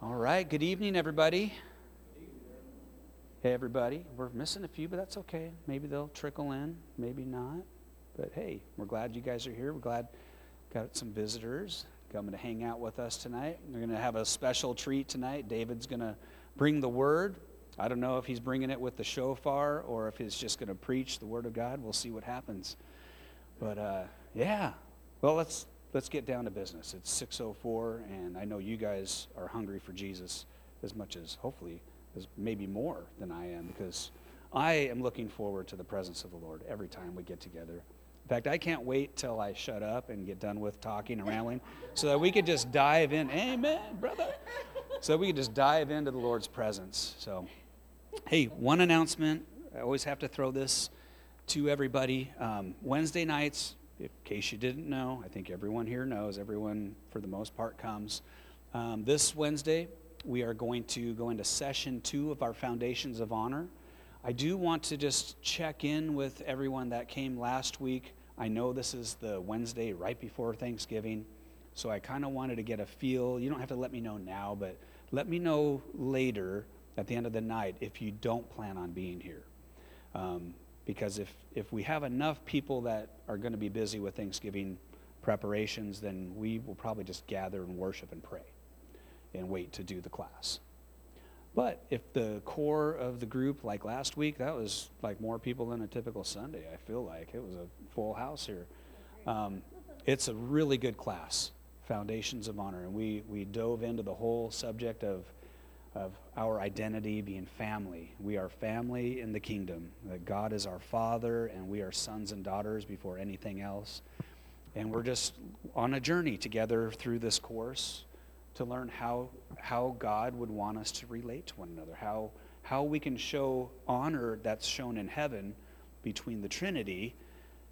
All right, good evening, everybody. Hey, everybody. We're missing a few, but that's okay. Maybe they'll trickle in, maybe not. But hey, we're glad you guys are here. We're glad got some visitors coming to hang out with us tonight. We're going to have a special treat tonight. David's going to bring the word. I don't know if he's bringing it with the shofar or if he's just going to preach the word of God. We'll see what happens. But uh, yeah, well, let's let's get down to business. It's 6:04, and I know you guys are hungry for Jesus as much as hopefully as maybe more than I am because I am looking forward to the presence of the Lord every time we get together. In fact, I can't wait till I shut up and get done with talking and rambling so that we could just dive in. Amen, brother. So we could just dive into the Lord's presence. So, hey, one announcement. I always have to throw this to everybody. Um, Wednesday nights, in case you didn't know, I think everyone here knows, everyone for the most part comes. Um, this Wednesday, we are going to go into session two of our Foundations of Honor. I do want to just check in with everyone that came last week. I know this is the Wednesday right before Thanksgiving, so I kind of wanted to get a feel. You don't have to let me know now, but let me know later at the end of the night if you don't plan on being here. Um, because if, if we have enough people that are going to be busy with Thanksgiving preparations, then we will probably just gather and worship and pray and wait to do the class. But if the core of the group, like last week, that was like more people than a typical Sunday, I feel like. It was a full house here. Um, it's a really good class, Foundations of Honor. And we, we dove into the whole subject of of our identity being family. We are family in the kingdom. That God is our Father, and we are sons and daughters before anything else. And we're just on a journey together through this course to learn how, how God would want us to relate to one another, how, how we can show honor that's shown in heaven between the Trinity,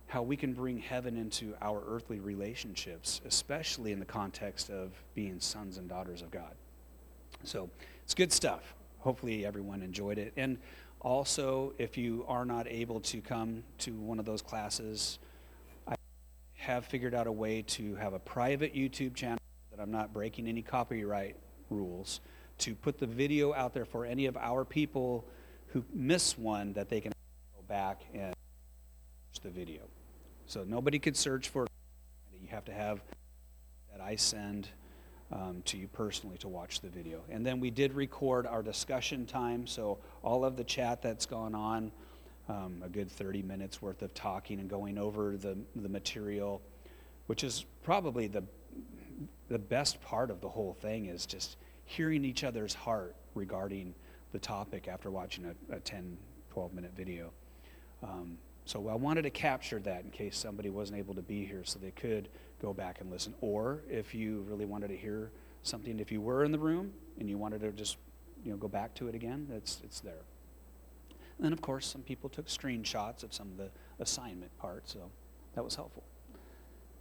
how we can bring heaven into our earthly relationships, especially in the context of being sons and daughters of God. So it's good stuff. Hopefully, everyone enjoyed it. And also, if you are not able to come to one of those classes, I have figured out a way to have a private YouTube channel that I'm not breaking any copyright rules to put the video out there for any of our people who miss one that they can go back and watch the video. So nobody could search for it. You have to have that I send um, to you personally to watch the video. And then we did record our discussion time, so all of the chat that's gone on, um, a good 30 minutes worth of talking and going over the, the material, which is probably the, the best part of the whole thing is just hearing each other's heart regarding the topic after watching a, a 10, 12 minute video. Um, so I wanted to capture that in case somebody wasn't able to be here so they could go back and listen. Or if you really wanted to hear something, if you were in the room and you wanted to just you know go back to it again, it's it's there. And then of course some people took screenshots of some of the assignment parts, so that was helpful.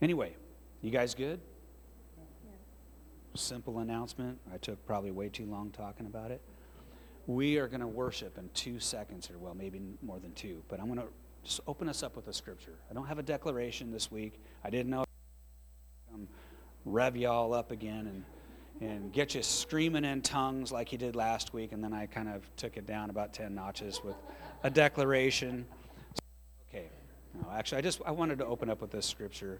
Anyway, you guys good? Simple announcement. I took probably way too long talking about it. We are going to worship in two seconds or Well, maybe more than two, but I'm going to just open us up with a scripture. I don't have a declaration this week. I didn't know rev you all up again and, and get you screaming in tongues like you did last week. And then I kind of took it down about 10 notches with a declaration. Okay. No, actually, I just I wanted to open up with this scripture.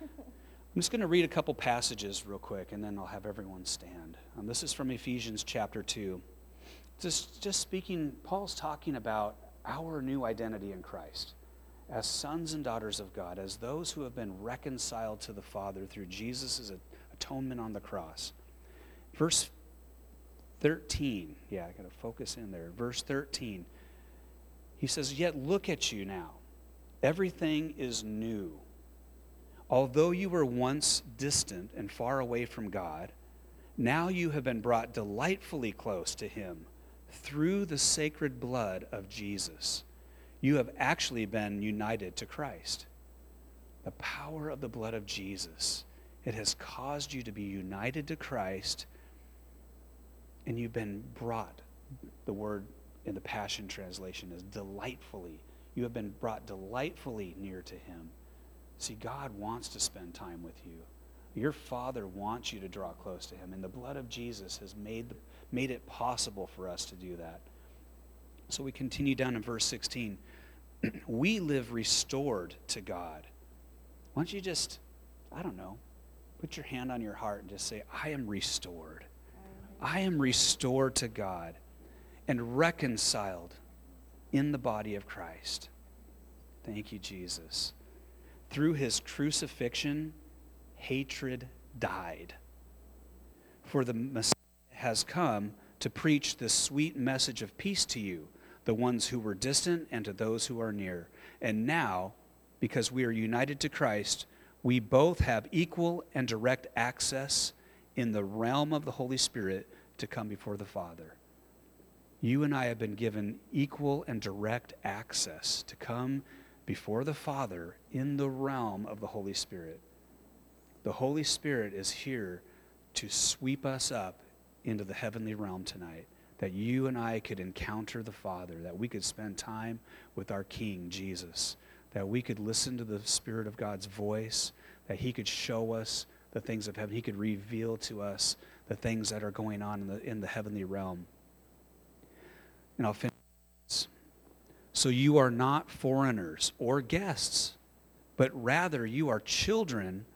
I'm just going to read a couple passages real quick, and then I'll have everyone stand. Um, this is from Ephesians chapter 2. Just, just speaking, Paul's talking about our new identity in Christ as sons and daughters of God, as those who have been reconciled to the Father through Jesus' atonement on the cross. Verse 13, yeah, I got to focus in there. Verse 13, he says, Yet look at you now. Everything is new. Although you were once distant and far away from God, now you have been brought delightfully close to Him through the sacred blood of Jesus you have actually been united to Christ. The power of the blood of Jesus. It has caused you to be united to Christ, and you've been brought. The word in the Passion Translation is delightfully. You have been brought delightfully near to Him. See, God wants to spend time with you. Your Father wants you to draw close to Him, and the blood of Jesus has made, made it possible for us to do that. So we continue down in verse 16. we live restored to God. Why don't you just, I don't know, put your hand on your heart and just say, I am restored. I am restored to God and reconciled in the body of Christ. Thank you, Jesus. Through his crucifixion, hatred died. For the Messiah has come to preach the sweet message of peace to you, the ones who were distant, and to those who are near. And now, because we are united to Christ, we both have equal and direct access in the realm of the Holy Spirit to come before the Father. You and I have been given equal and direct access to come before the Father in the realm of the Holy Spirit. The Holy Spirit is here to sweep us up into the heavenly realm tonight, that you and I could encounter the Father, that we could spend time with our King, Jesus, that we could listen to the Spirit of God's voice, that He could show us the things of heaven, He could reveal to us the things that are going on in the, in the heavenly realm. And I'll finish. So you are not foreigners or guests, but rather you are children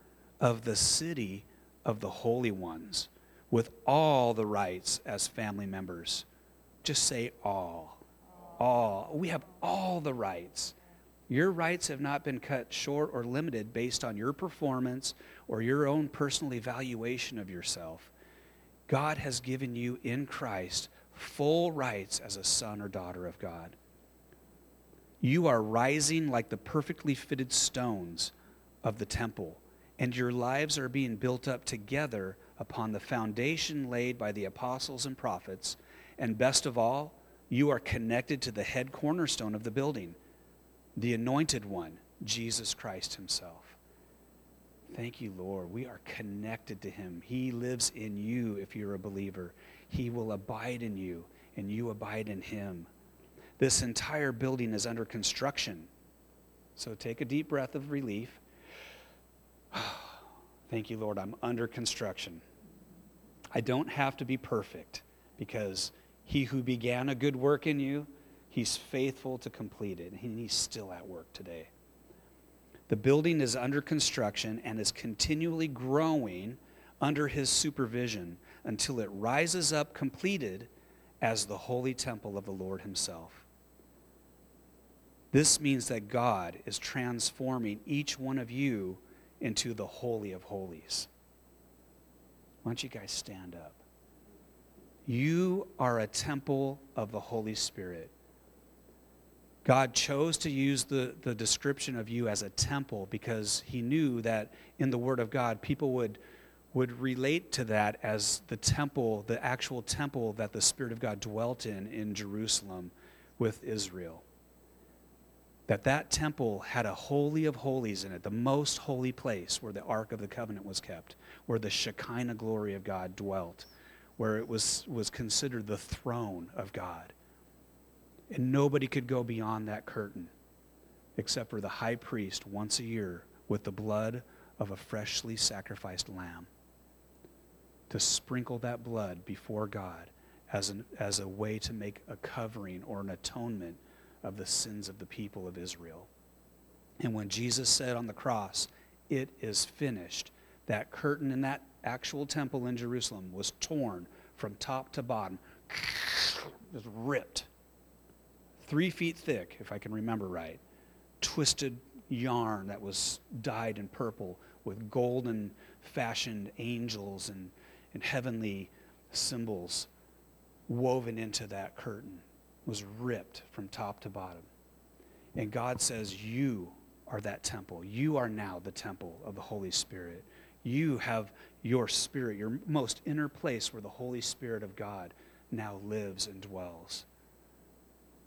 of the city of the holy ones with all the rights as family members. Just say all. All. We have all the rights. Your rights have not been cut short or limited based on your performance or your own personal evaluation of yourself. God has given you in Christ full rights as a son or daughter of God. You are rising like the perfectly fitted stones of the temple, and your lives are being built up together upon the foundation laid by the apostles and prophets. And best of all, you are connected to the head cornerstone of the building, the anointed one, Jesus Christ Himself. Thank you, Lord. We are connected to Him. He lives in you if you're a believer. He will abide in you, and you abide in Him. This entire building is under construction. So take a deep breath of relief. Thank you, Lord. I'm under construction. I don't have to be perfect because he who began a good work in you, he's faithful to complete it, and he's still at work today. The building is under construction and is continually growing under his supervision until it rises up completed as the holy temple of the Lord himself. This means that God is transforming each one of you into the Holy of Holies. Why don't you guys stand up? You are a temple of the Holy Spirit. God chose to use the, the description of you as a temple because he knew that in the Word of God, people would, would relate to that as the temple, the actual temple that the Spirit of God dwelt in in Jerusalem with Israel that that temple had a holy of holies in it, the most holy place where the Ark of the Covenant was kept, where the Shekinah glory of God dwelt, where it was, was considered the throne of God. And nobody could go beyond that curtain except for the high priest once a year with the blood of a freshly sacrificed lamb to sprinkle that blood before God as, an, as a way to make a covering or an atonement of the sins of the people of Israel. And when Jesus said on the cross, It is finished, that curtain in that actual temple in Jerusalem was torn from top to bottom, just ripped. Three feet thick, if I can remember right. Twisted yarn that was dyed in purple with golden fashioned angels and, and heavenly symbols woven into that curtain was ripped from top to bottom. And God says, You are that temple. You are now the temple of the Holy Spirit. You have your spirit, your most inner place where the Holy Spirit of God now lives and dwells.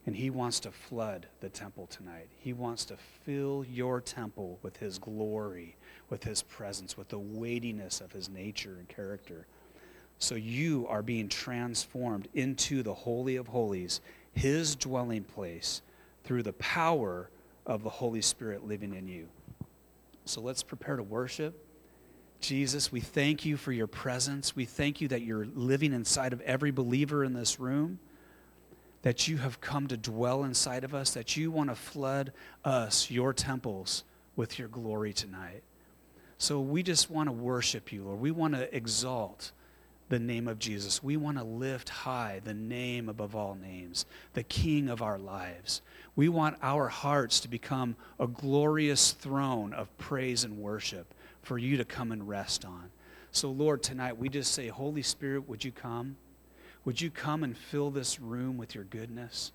And He wants to flood the temple tonight. He wants to fill your temple with His glory, with His presence, with the weightiness of His nature and character. So you are being transformed into the Holy of Holies his dwelling place through the power of the Holy Spirit living in you. So let's prepare to worship. Jesus, we thank you for your presence. We thank you that you're living inside of every believer in this room, that you have come to dwell inside of us, that you want to flood us, your temples, with your glory tonight. So we just want to worship you, Lord. We want to exalt the name of Jesus. We want to lift high the name above all names, the King of our lives. We want our hearts to become a glorious throne of praise and worship for you to come and rest on. So, Lord, tonight we just say, Holy Spirit, would you come? Would you come and fill this room with your goodness?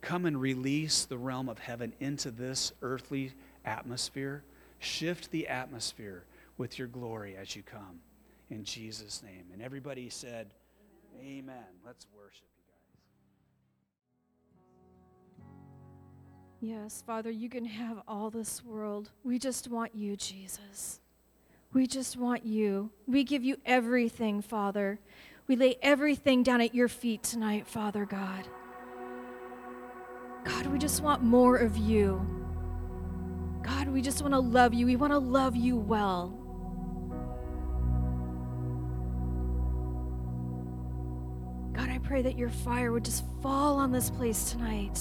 Come and release the realm of heaven into this earthly atmosphere. Shift the atmosphere with your glory as you come. In Jesus' name. And everybody said, Amen. Amen. Let's worship you guys. Yes, Father, you can have all this world. We just want you, Jesus. We just want you. We give you everything, Father. We lay everything down at your feet tonight, Father God. God, we just want more of you. God, we just want to love you. We want to love you well. God, I pray that your fire would just fall on this place tonight.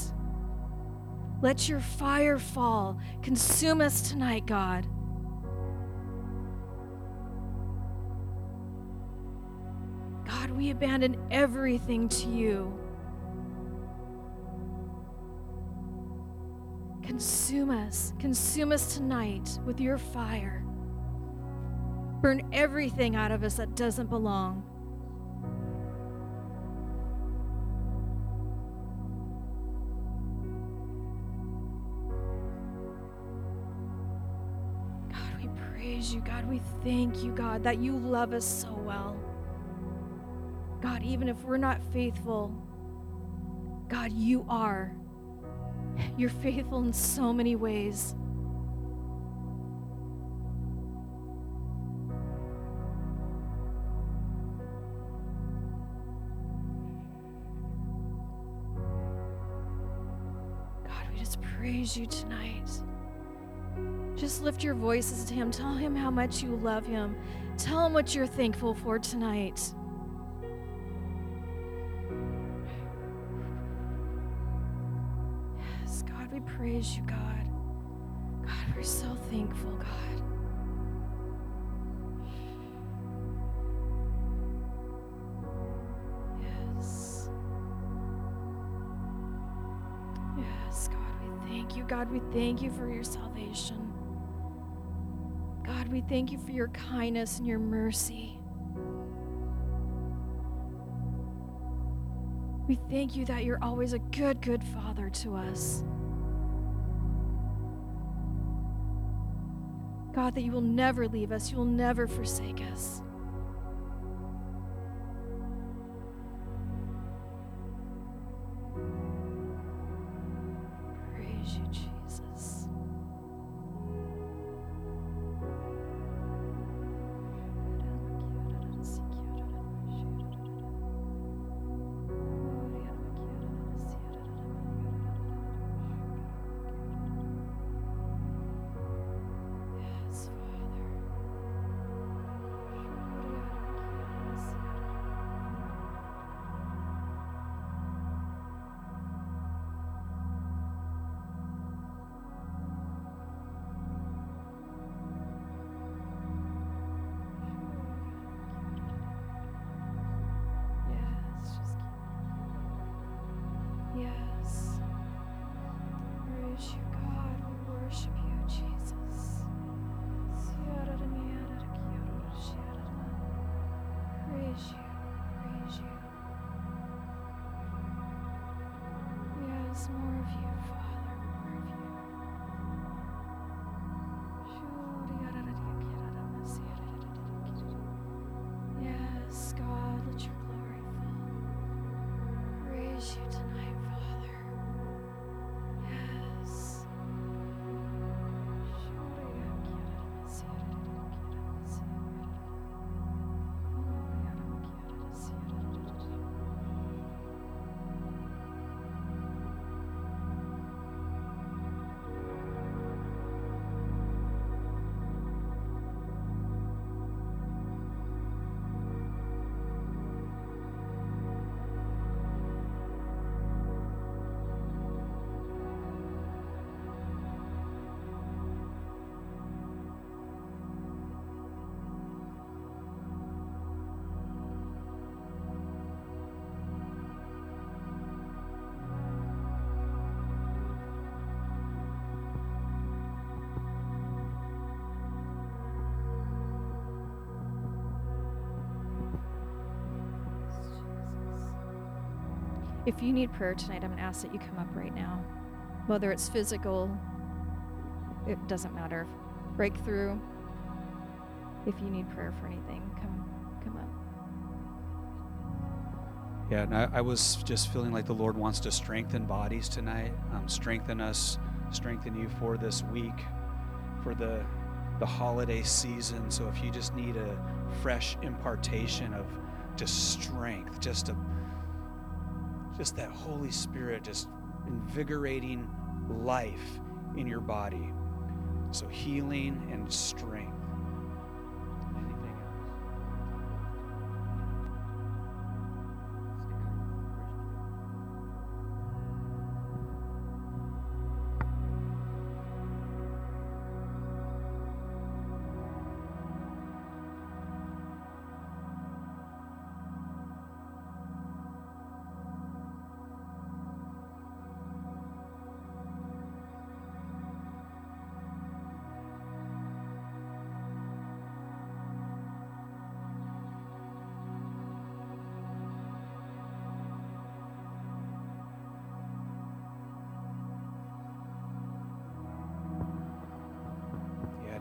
Let your fire fall. Consume us tonight, God. God, we abandon everything to you. Consume us. Consume us tonight with your fire. Burn everything out of us that doesn't belong. Thank you, God, that you love us so well. God, even if we're not faithful, God, you are. You're faithful in so many ways. God, we just praise you tonight. Just lift your voices to Him. Tell Him how much you love Him. Tell Him what you're thankful for tonight. Yes, God, we praise you, God. God, we're so thankful, God. Yes. Yes, God, we thank you. God, we thank you for your salvation. We thank you for your kindness and your mercy. We thank you that you're always a good, good father to us. God, that you will never leave us, you will never forsake us. If you need prayer tonight, I'm going to ask that you come up right now. Whether it's physical, it doesn't matter. Breakthrough. If you need prayer for anything, come come up. Yeah, and I, I was just feeling like the Lord wants to strengthen bodies tonight, um, strengthen us, strengthen you for this week, for the the holiday season. So if you just need a fresh impartation of just strength, just a just that Holy Spirit just invigorating life in your body. So healing and strength.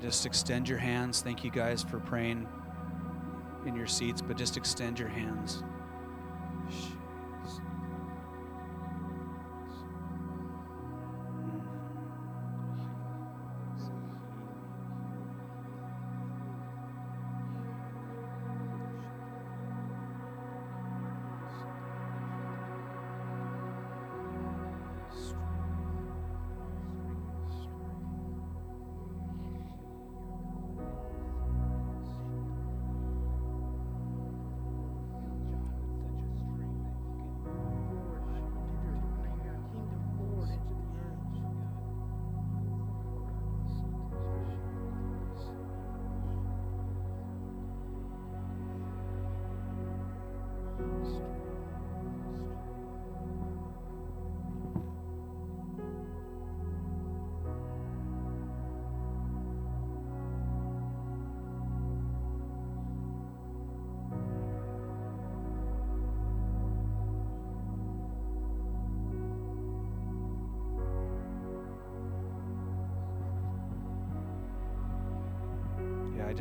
Just extend your hands. Thank you guys for praying in your seats, but just extend your hands.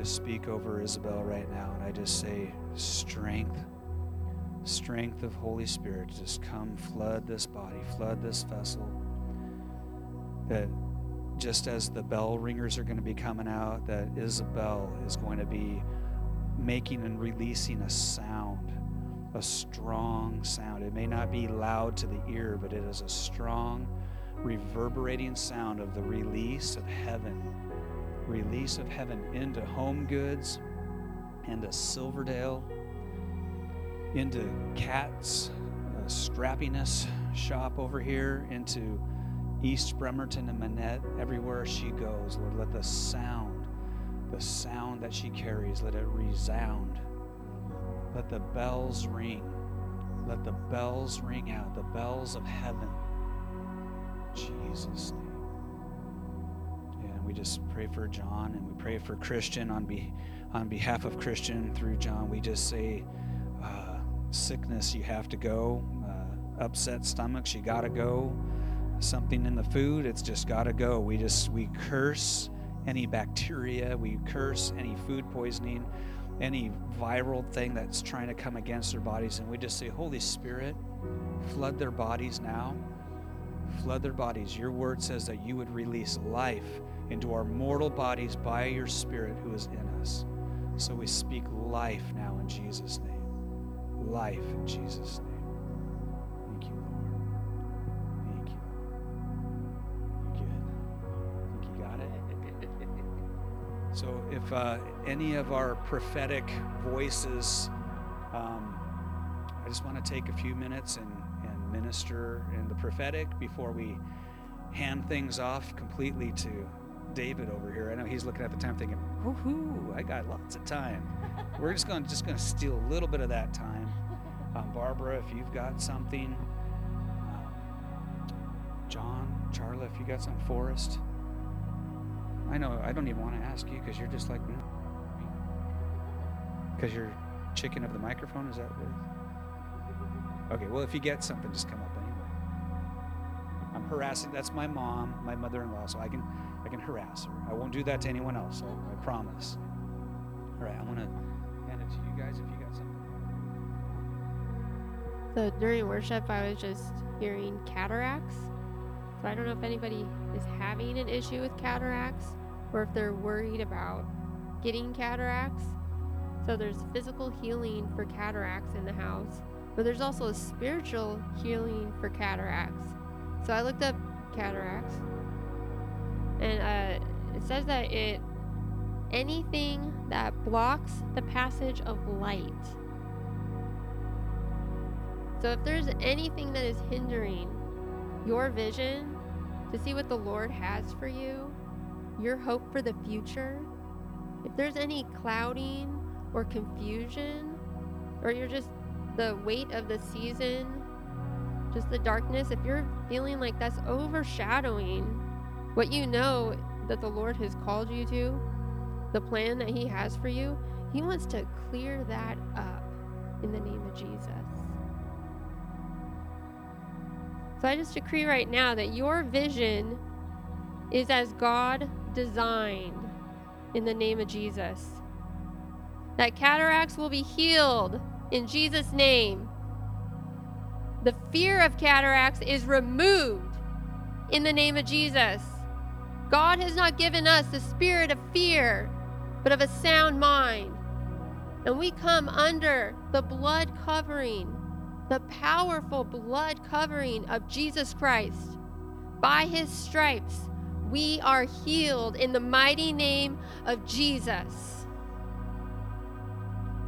Just speak over Isabel right now and I just say strength, strength of Holy Spirit. Just come flood this body, flood this vessel. That just as the bell ringers are going to be coming out, that Isabel is going to be making and releasing a sound, a strong sound. It may not be loud to the ear, but it is a strong, reverberating sound of the release of heaven release of heaven into home goods, into Silverdale, into Cat's uh, strappiness shop over here, into East Bremerton and Manette, everywhere she goes. Lord, let the sound, the sound that she carries, let it resound. Let the bells ring. Let the bells ring out, the bells of heaven. Jesus' we just pray for John and we pray for Christian on, be, on behalf of Christian through John. We just say, uh, sickness, you have to go. Uh, upset stomachs, you got to go. Something in the food, it's just got to go. We just, we curse any bacteria, we curse any food poisoning, any viral thing that's trying to come against their bodies. And we just say, Holy Spirit, flood their bodies now. Flood their bodies. Your word says that you would release life into our mortal bodies by your Spirit who is in us. So we speak life now in Jesus' name. Life in Jesus' name. Thank you, Lord. Thank you. Good. Think you got it? So if uh, any of our prophetic voices, um, I just want to take a few minutes and minister in the prophetic before we hand things off completely to David over here. I know he's looking at the time thinking, woohoo, I got lots of time. We're just going to just going to steal a little bit of that time. Um, Barbara, if you've got something, um, John, Charla, if you got something, Forrest. I know I don't even want to ask you because you're just like. Because you're chicken of the microphone. Is that what? Okay, well, if you get something, just come up anyway. I'm harassing. That's my mom, my mother-in-law, so I can, I can harass her. I won't do that to anyone else. I, I promise. All right, I want to hand it to you guys if you got something. So during worship, I was just hearing cataracts. So I don't know if anybody is having an issue with cataracts or if they're worried about getting cataracts. So there's physical healing for cataracts in the house, but there's also a spiritual healing for cataracts. So I looked up cataracts, and uh, it says that it anything that blocks the passage of light. So if there's anything that is hindering your vision to see what the Lord has for you, your hope for the future, if there's any clouding or confusion, or you're just the weight of the season, just the darkness, if you're feeling like that's overshadowing what you know that the Lord has called you to, the plan that He has for you, He wants to clear that up in the name of Jesus. So I just decree right now that your vision is as God designed in the name of Jesus. That cataracts will be healed in Jesus' name. The fear of cataracts is removed in the name of Jesus. God has not given us the spirit of fear, but of a sound mind. And we come under the blood covering, the powerful blood covering of Jesus Christ. By his stripes, we are healed in the mighty name of Jesus.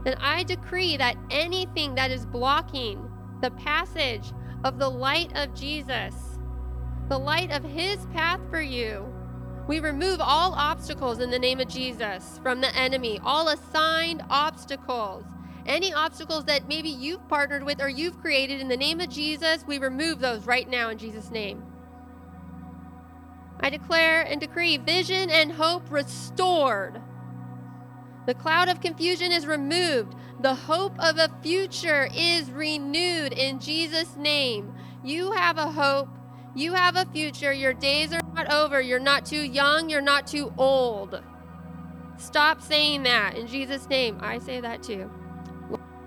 And I decree that anything that is blocking the passage of the light of Jesus, the light of his path for you, we remove all obstacles in the name of Jesus from the enemy, all assigned obstacles. Any obstacles that maybe you've partnered with or you've created in the name of Jesus, we remove those right now in Jesus' name. I declare and decree vision and hope restored. The cloud of confusion is removed. The hope of a future is renewed in Jesus' name. You have a hope. You have a future. Your days are not over. You're not too young. You're not too old. Stop saying that in Jesus' name. I say that too.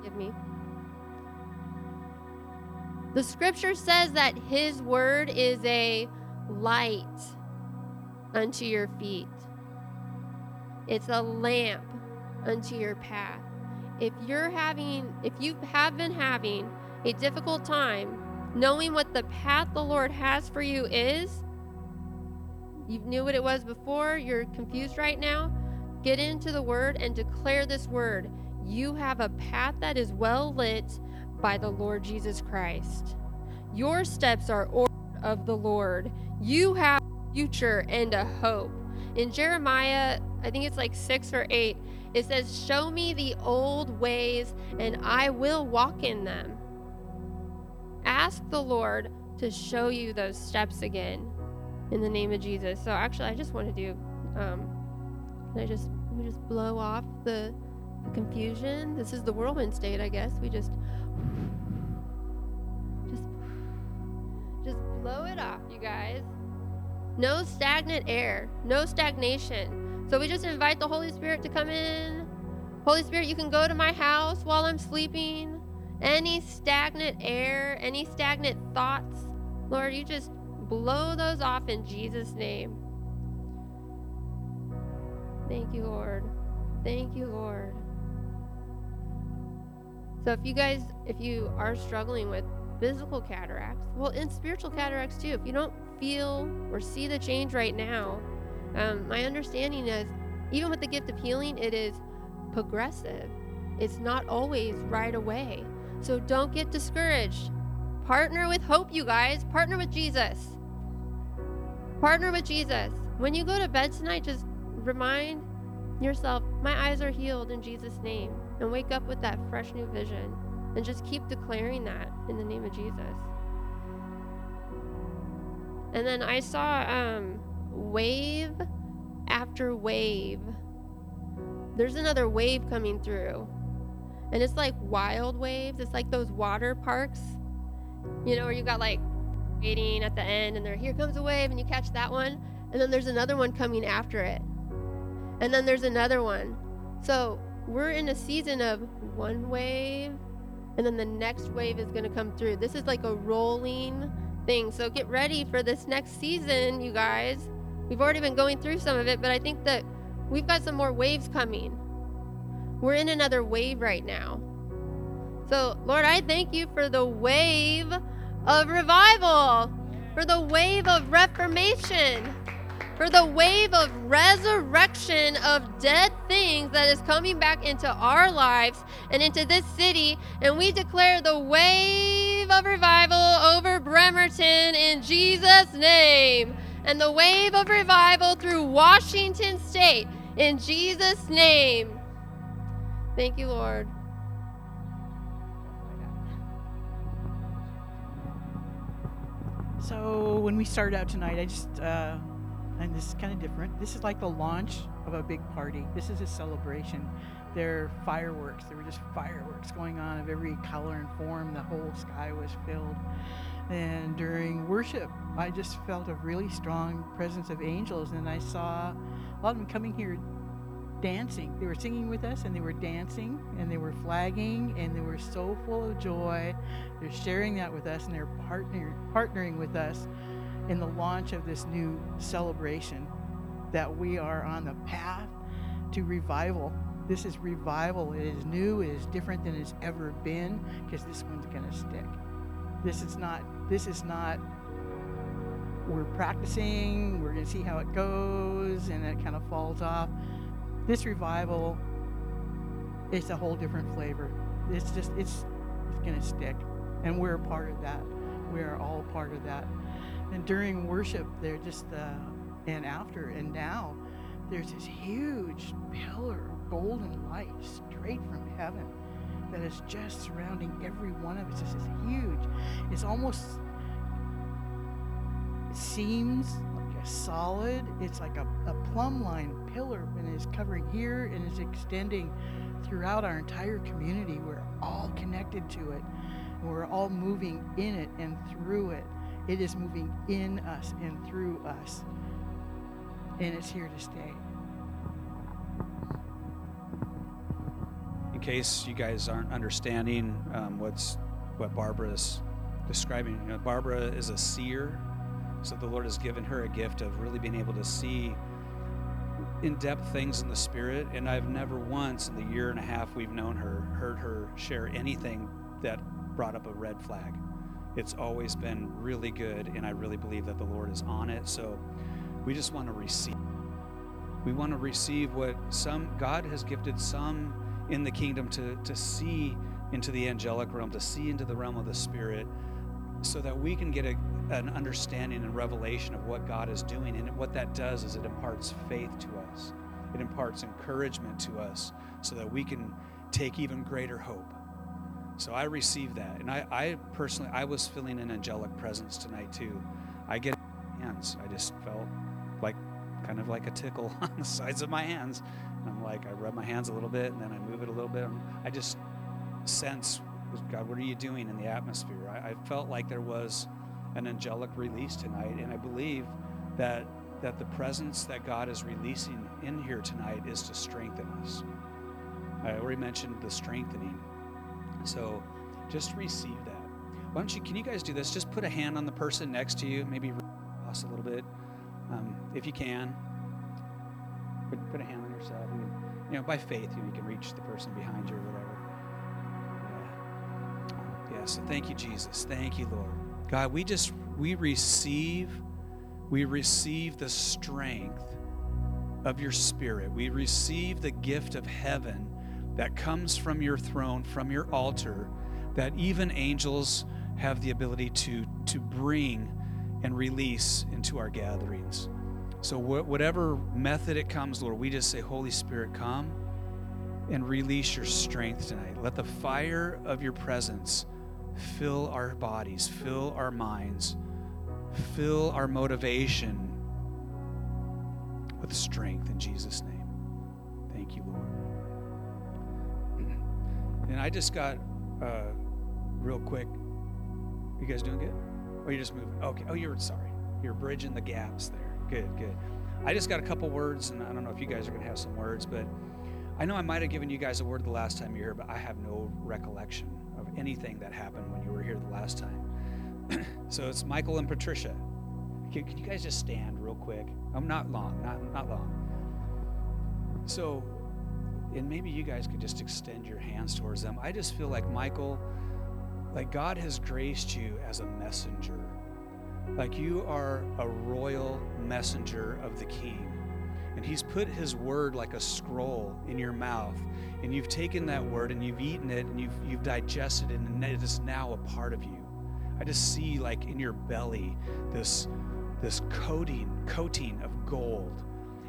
Give me. The scripture says that his word is a light unto your feet. It's a lamp unto your path. If you're having, if you have been having a difficult time knowing what the path the Lord has for you is, you knew what it was before, you're confused right now, get into the word and declare this word. You have a path that is well lit by the Lord Jesus Christ. Your steps are ordered of the Lord. You have future and a hope. In Jeremiah, I think it's like six or eight, it says, Show me the old ways, and I will walk in them. Ask the Lord to show you those steps again in the name of Jesus. So, actually, I just want to do, um, can I just, we just blow off the, the confusion? This is the whirlwind state, I guess. We just, just, just blow it off, you guys. No stagnant air, no stagnation. So we just invite the Holy Spirit to come in. Holy Spirit, you can go to my house while I'm sleeping. Any stagnant air, any stagnant thoughts, Lord, you just blow those off in Jesus' name. Thank you, Lord. Thank you, Lord. So if you guys, if you are struggling with physical cataracts, well, in spiritual cataracts too, if you don't feel or see the change right now, um, my understanding is even with the gift of healing, it is progressive. It's not always right away. So don't get discouraged. Partner with hope, you guys. Partner with Jesus. Partner with Jesus. When you go to bed tonight, just remind yourself, my eyes are healed in Jesus' name. And wake up with that fresh new vision. And just keep declaring that in the name of Jesus. And then I saw um, wave after wave. There's another wave coming through. And it's like wild waves. It's like those water parks You know, where you got like waiting at the end and there here comes a wave and you catch that one and then there's another one coming after it. And then there's another one. So, we're in a season of one wave and then the next wave is going to come through. This is like a rolling thing. So, get ready for this next season, you guys. We've already been going through some of it, but I think that we've got some more waves coming. We're in another wave right now. So, Lord, I thank you for the wave of revival, for the wave of reformation, for the wave of resurrection of dead things that is coming back into our lives and into this city. And we declare the wave of revival over Bremerton in Jesus' name, and the wave of revival through Washington State in Jesus' name. Thank you, Lord. So when we started out tonight, I just, uh, and this is kind of different. This is like the launch of a big party. This is a celebration. There are fireworks. There were just fireworks going on of every color and form. The whole sky was filled. And during worship, I just felt a really strong presence of angels, and I saw a lot of them coming here dancing. They were singing with us and they were dancing and they were flagging and they were so full of joy. They're sharing that with us and they're partner, partnering with us in the launch of this new celebration that we are on the path to revival. This is revival. It is new, it is different than it's ever been because this one's going to stick. This is not this is not we're practicing, we're going to see how it goes and it kind of falls off. This revival it's a whole different flavor. It's just it's it's gonna stick and we're a part of that. We are all part of that. And during worship they're just uh, and after and now there's this huge pillar of golden light straight from heaven that is just surrounding every one of us this is huge it's almost it seems like a solid it's like a, a plumb line pillar and is covering here and is extending throughout our entire community. We're all connected to it. We're all moving in it and through it. It is moving in us and through us. And it's here to stay. In case you guys aren't understanding um, what's what Barbara is describing, you know, Barbara is a seer, so the Lord has given her a gift of really being able to see in depth things in the spirit, and I've never once in the year and a half we've known her heard her share anything that brought up a red flag. It's always been really good, and I really believe that the Lord is on it. So we just want to receive. We want to receive what some God has gifted some in the kingdom to, to see into the angelic realm, to see into the realm of the spirit, so that we can get a, an understanding and revelation of what God is doing. And what that does is it imparts faith to us, it imparts encouragement to us so that we can take even greater hope. So I received that. And I, I personally, I was feeling an angelic presence tonight too. I get hands. I just felt kind of like a tickle on the sides of my hands. And I'm like, I rub my hands a little bit and then I move it a little bit. I just sense, God, what are you doing in the atmosphere? I, I felt like there was an angelic release tonight, and I believe that that the presence that God is releasing in here tonight is to strengthen us. I already mentioned the strengthening. So just receive that. Why don't you, can you guys do this? Just put a hand on the person next to you, maybe a little bit, um, if you can. Put, put a hand on yourself. You, you know, by faith, you, know, you can reach the person behind you or whatever. Yeah. Yeah, so thank you, Jesus. Thank you, Lord. God, we just we receive we receive the strength of your spirit. We receive the gift of heaven that comes from your throne, from your altar, that even angels have the ability to to bring and release into our gatherings. So wh- whatever method it comes, Lord, we just say, Holy Spirit, come and release your strength tonight. Let the fire of your presence fill our bodies, fill our minds, fill our motivation with strength in Jesus' name. Thank you, Lord. And I just got uh, real quick. You guys doing good? Or you just moving? Okay. Oh, you're sorry. You're bridging the gaps there. Good, good. I just got a couple words, and I don't know if you guys are going to have some words, but I know I might have given you guys a word the last time you were here, but I have no recollection of anything that happened when you were here the last time. so it's Michael and Patricia. Can, can, you guys just stand real quick? I'm um, not long, not not long. So, and maybe you guys could just extend your hands towards them. I just feel like Michael, like God has graced you as a messenger like you are a royal messenger of the king. And he's put his word like a scroll in your mouth. And you've taken that word and you've eaten it and you've, you've digested it, and it is now a part of you. I just see like in your belly this, this coating, coating of gold.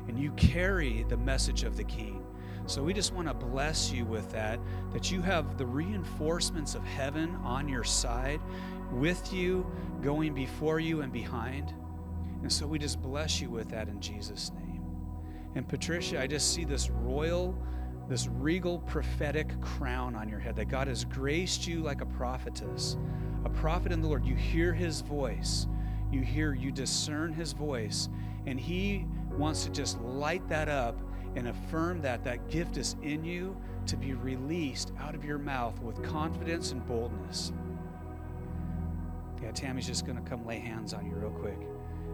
And you carry the message of the king. So we just want to bless you with that, that you have the reinforcements of heaven on your side with you, going before you and behind. And so we just bless you with that in Jesus' name. And Patricia, I just see this royal, this regal prophetic crown on your head that God has graced you like a prophetess, a prophet in the Lord. You hear his voice, you hear, you discern his voice, and he wants to just light that up and affirm that that gift is in you to be released out of your mouth with confidence and boldness. Yeah, Tammy's just going to come lay hands on you real quick.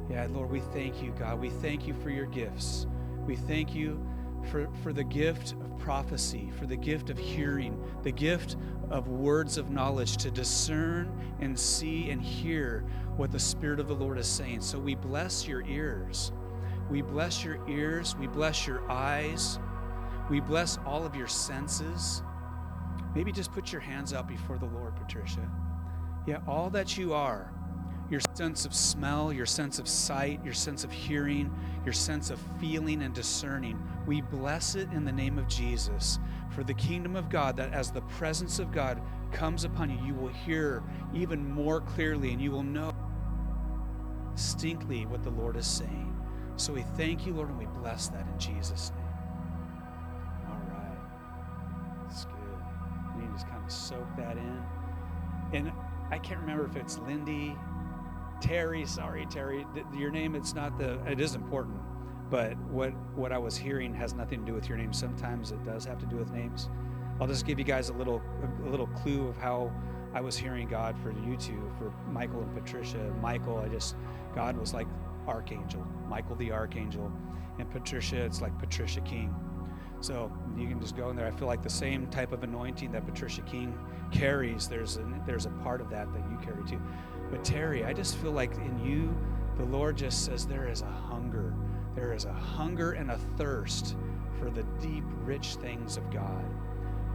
Yeah, Lord, we thank you, God. We thank you for your gifts. We thank you for, for the gift of prophecy, for the gift of hearing, the gift of words of knowledge to discern and see and hear what the Spirit of the Lord is saying. So we bless your ears. We bless your ears. We bless your eyes. We bless all of your senses. Maybe just put your hands out before the Lord, Patricia. Yeah, all that you are your sense of smell, your sense of sight, your sense of hearing, your sense of feeling and discerning. We bless it in the name of Jesus for the kingdom of God, that as the presence of God comes upon you, you will hear even more clearly and you will know distinctly what the Lord is saying. So we thank you, Lord, and we bless that in Jesus' name. All right. That's good. You just kind of soak that in. And I can't remember if it's Lindy, Terry. Sorry, Terry. Your name. It's not the. It is important, but what what I was hearing has nothing to do with your name. Sometimes it does have to do with names. I'll just give you guys a little a little clue of how I was hearing God for you two, for Michael and Patricia. Michael, I just God was like archangel, Michael the archangel, and Patricia, it's like Patricia King. So you can just go in there. I feel like the same type of anointing that Patricia King carries, there's a, there's a part of that that you carry too. But Terry, I just feel like in you, the Lord just says there is a hunger. There is a hunger and a thirst for the deep, rich things of God.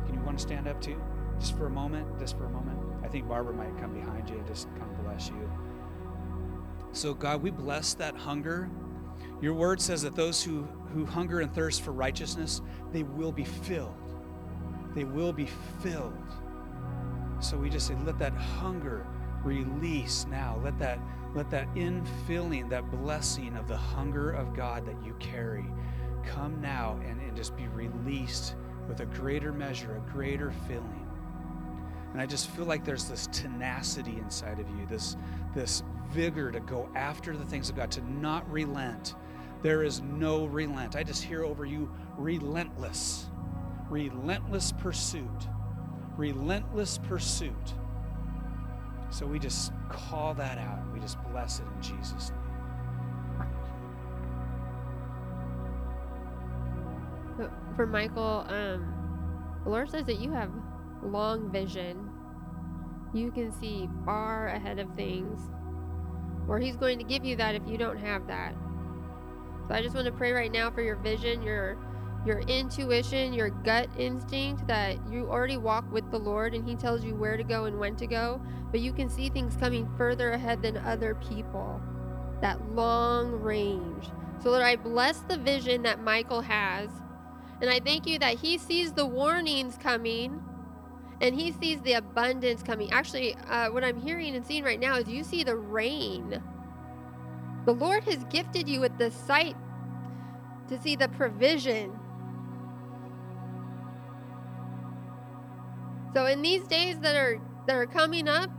Can you want to stand up too? Just for a moment? Just for a moment? I think Barbara might come behind you and just kind of bless you. So, God, we bless that hunger. Your word says that those who, who hunger and thirst for righteousness, they will be filled. They will be filled. So we just say, let that hunger release now. Let that let that infilling, that blessing of the hunger of God that you carry come now and, and just be released with a greater measure, a greater filling. And I just feel like there's this tenacity inside of you, this, this vigor to go after the things of God, to not relent. There is no relent. I just hear over you relentless, relentless pursuit relentless pursuit. So we just call that out. We just bless it in Jesus' name. For Michael, um, the Lord says that you have long vision. You can see far ahead of things. Or He's going to give you that if you don't have that. So I just want to pray right now for your vision, your your intuition, your gut instinct that you already walk with the Lord and He tells you where to go and when to go, but you can see things coming further ahead than other people. That long range. So, Lord, I bless the vision that Michael has. And I thank you that he sees the warnings coming and he sees the abundance coming. Actually, uh, what I'm hearing and seeing right now is you see the rain. The Lord has gifted you with the sight to see the provision So in these days that are that are coming up,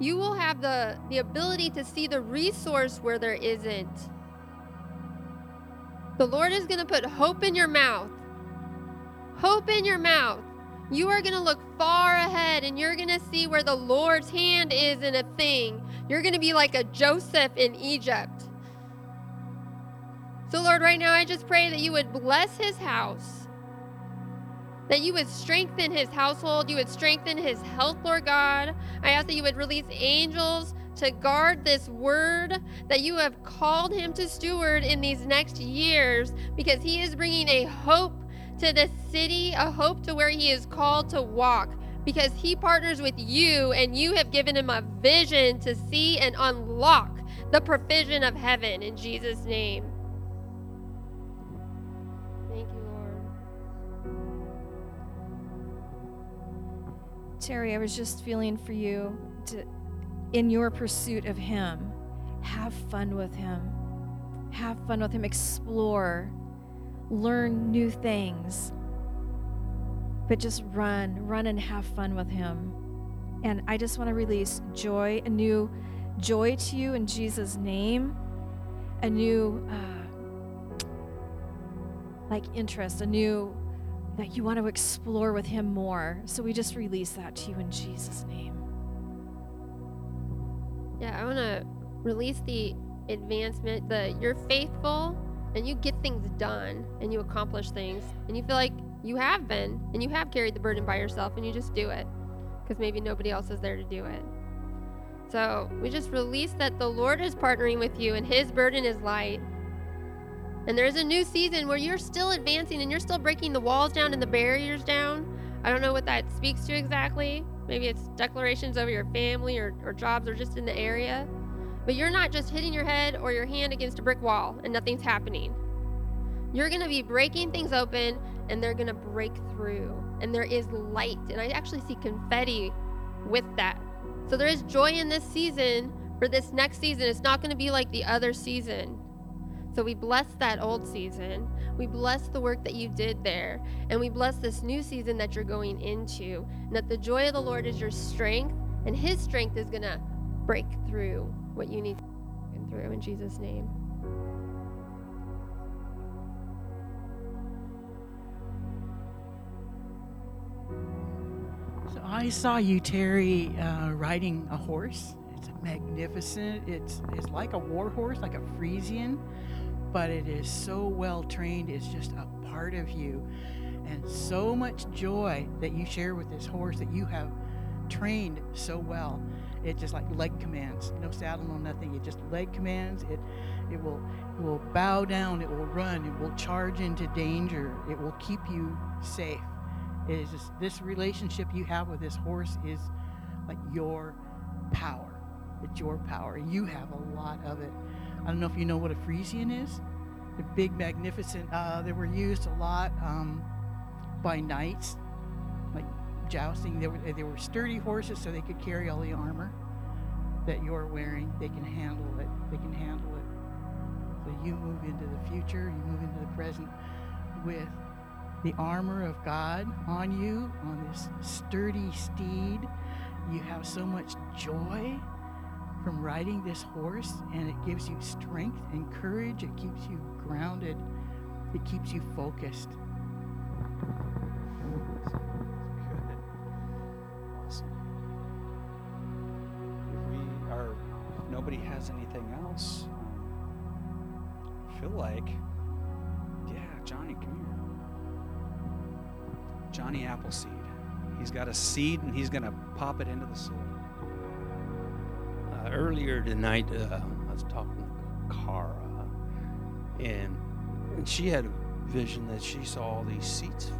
you will have the, the ability to see the resource where there isn't. The Lord is going to put hope in your mouth. Hope in your mouth. You are going to look far ahead and you're going to see where the Lord's hand is in a thing. You're going to be like a Joseph in Egypt. So, Lord, right now I just pray that you would bless his house, that you would strengthen his household, you would strengthen his health, Lord God. I ask that you would release angels to guard this word that you have called him to steward in these next years because he is bringing a hope to the city, a hope to where he is called to walk because he partners with you and you have given him a vision to see and unlock the provision of heaven in Jesus' name. Thank you, Lord. Terry, I was just feeling for you to, in your pursuit of Him, have fun with Him. Have fun with Him. Explore. Learn new things. But just run, run and have fun with Him. And I just want to release joy, a new joy to you in Jesus' name, a new, uh, like, interest, a new that you want to explore with him more. So we just release that to you in Jesus' name. Yeah, I want to release the advancement, the you're faithful and you get things done and you accomplish things and you feel like you have been and you have carried the burden by yourself and you just do it because maybe nobody else is there to do it. So we just release that the Lord is partnering with you and his burden is light. And there's a new season where you're still advancing and you're still breaking the walls down and the barriers down. I don't know what that speaks to exactly. Maybe it's declarations over your family or, or jobs or just in the area. But you're not just hitting your head or your hand against a brick wall and nothing's happening. You're going to be breaking things open and they're going to break through. And there is light. And I actually see confetti with that. So there is joy in this season for this next season. It's not going to be like the other season. So we bless that old season. We bless the work that you did there. And we bless this new season that you're going into. And that the joy of the Lord is your strength. And his strength is going to break through what you need to break through in Jesus' name. So I saw you, Terry, uh, riding a horse. It's magnificent. It's it's like a war horse, like a Frisian, but it is so well trained. It's just a part of you, and so much joy that you share with this horse that you have trained so well. It just like leg commands, no saddle, no nothing. It just leg commands. It it will it will bow down. It will run. It will charge into danger. It will keep you safe. It is just, this relationship you have with this horse is like your power. It's your power. You have a lot of it. I don't know if you know what a Frisian is. The big, magnificent. Uh, they were used a lot um, by knights, jousting. They were were sturdy horses, so they could carry all the armor that you're wearing. They can handle it. They can handle it. So you move into the future. You move into the present with the armor of God on you, on this sturdy steed. You have so much joy from riding this horse, and it gives you strength and courage. It keeps you grounded, it keeps you focused. Has anything else, um, I feel like, yeah, Johnny, come here. Johnny Appleseed. He's got a seed and he's going to pop it into the soil. Uh, earlier tonight, uh, I was talking to Cara, and, and she had a vision that she saw all these seats fill.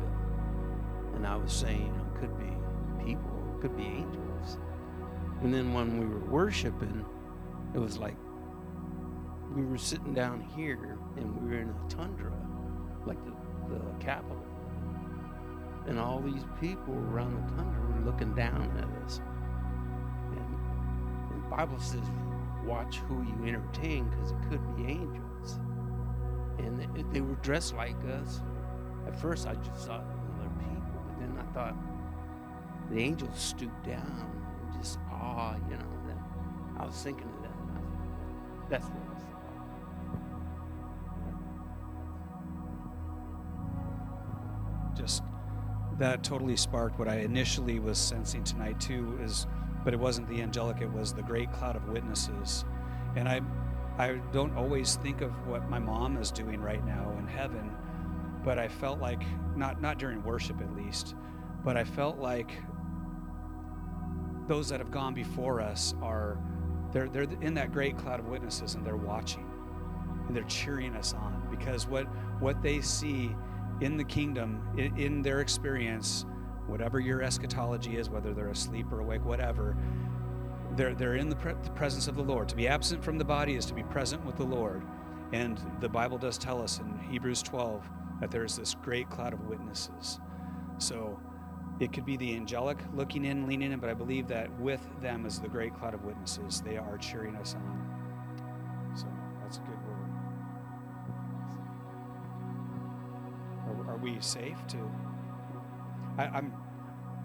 And I was saying, you know, it could be people, it could be angels. And then when we were worshiping, it was like we were sitting down here and we were in a tundra, like the, the capital. And all these people around the tundra were looking down at us. And the Bible says, watch who you entertain because it could be angels. And they, they were dressed like us. At first, I just thought they're people, but then I thought the angels stooped down and just awe, you know. I was thinking. That's what I saw. just that totally sparked what I initially was sensing tonight too is but it wasn't the angelic it was the great cloud of witnesses and I I don't always think of what my mom is doing right now in heaven but I felt like not not during worship at least but I felt like those that have gone before us are they're they're in that great cloud of witnesses and they're watching and they're cheering us on because what what they see in the kingdom, in, in their experience, whatever your eschatology is, whether they're asleep or awake, whatever, they're, they're in the, pre- the presence of the Lord. To be absent from the body is to be present with the Lord. And the Bible does tell us in Hebrews 12 that there's this great cloud of witnesses. So it could be the angelic looking in, leaning in, but I believe that with them is the great cloud of witnesses. They are cheering us on. So that's a good word. Are, are we safe to? I, I'm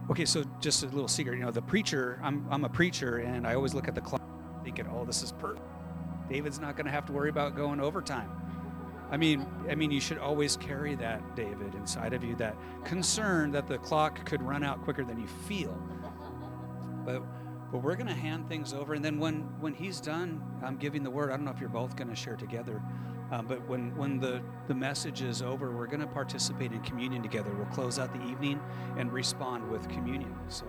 okay. So just a little secret, you know, the preacher. I'm I'm a preacher, and I always look at the clock, thinking, "Oh, this is perfect. David's not going to have to worry about going overtime." I mean, I mean, you should always carry that, David, inside of you, that concern that the clock could run out quicker than you feel. But but we're going to hand things over, and then when when he's done, I'm giving the word. I don't know if you're both going to share together. Um, but when, when the, the message is over, we're going to participate in communion together. We'll close out the evening and respond with communion. So,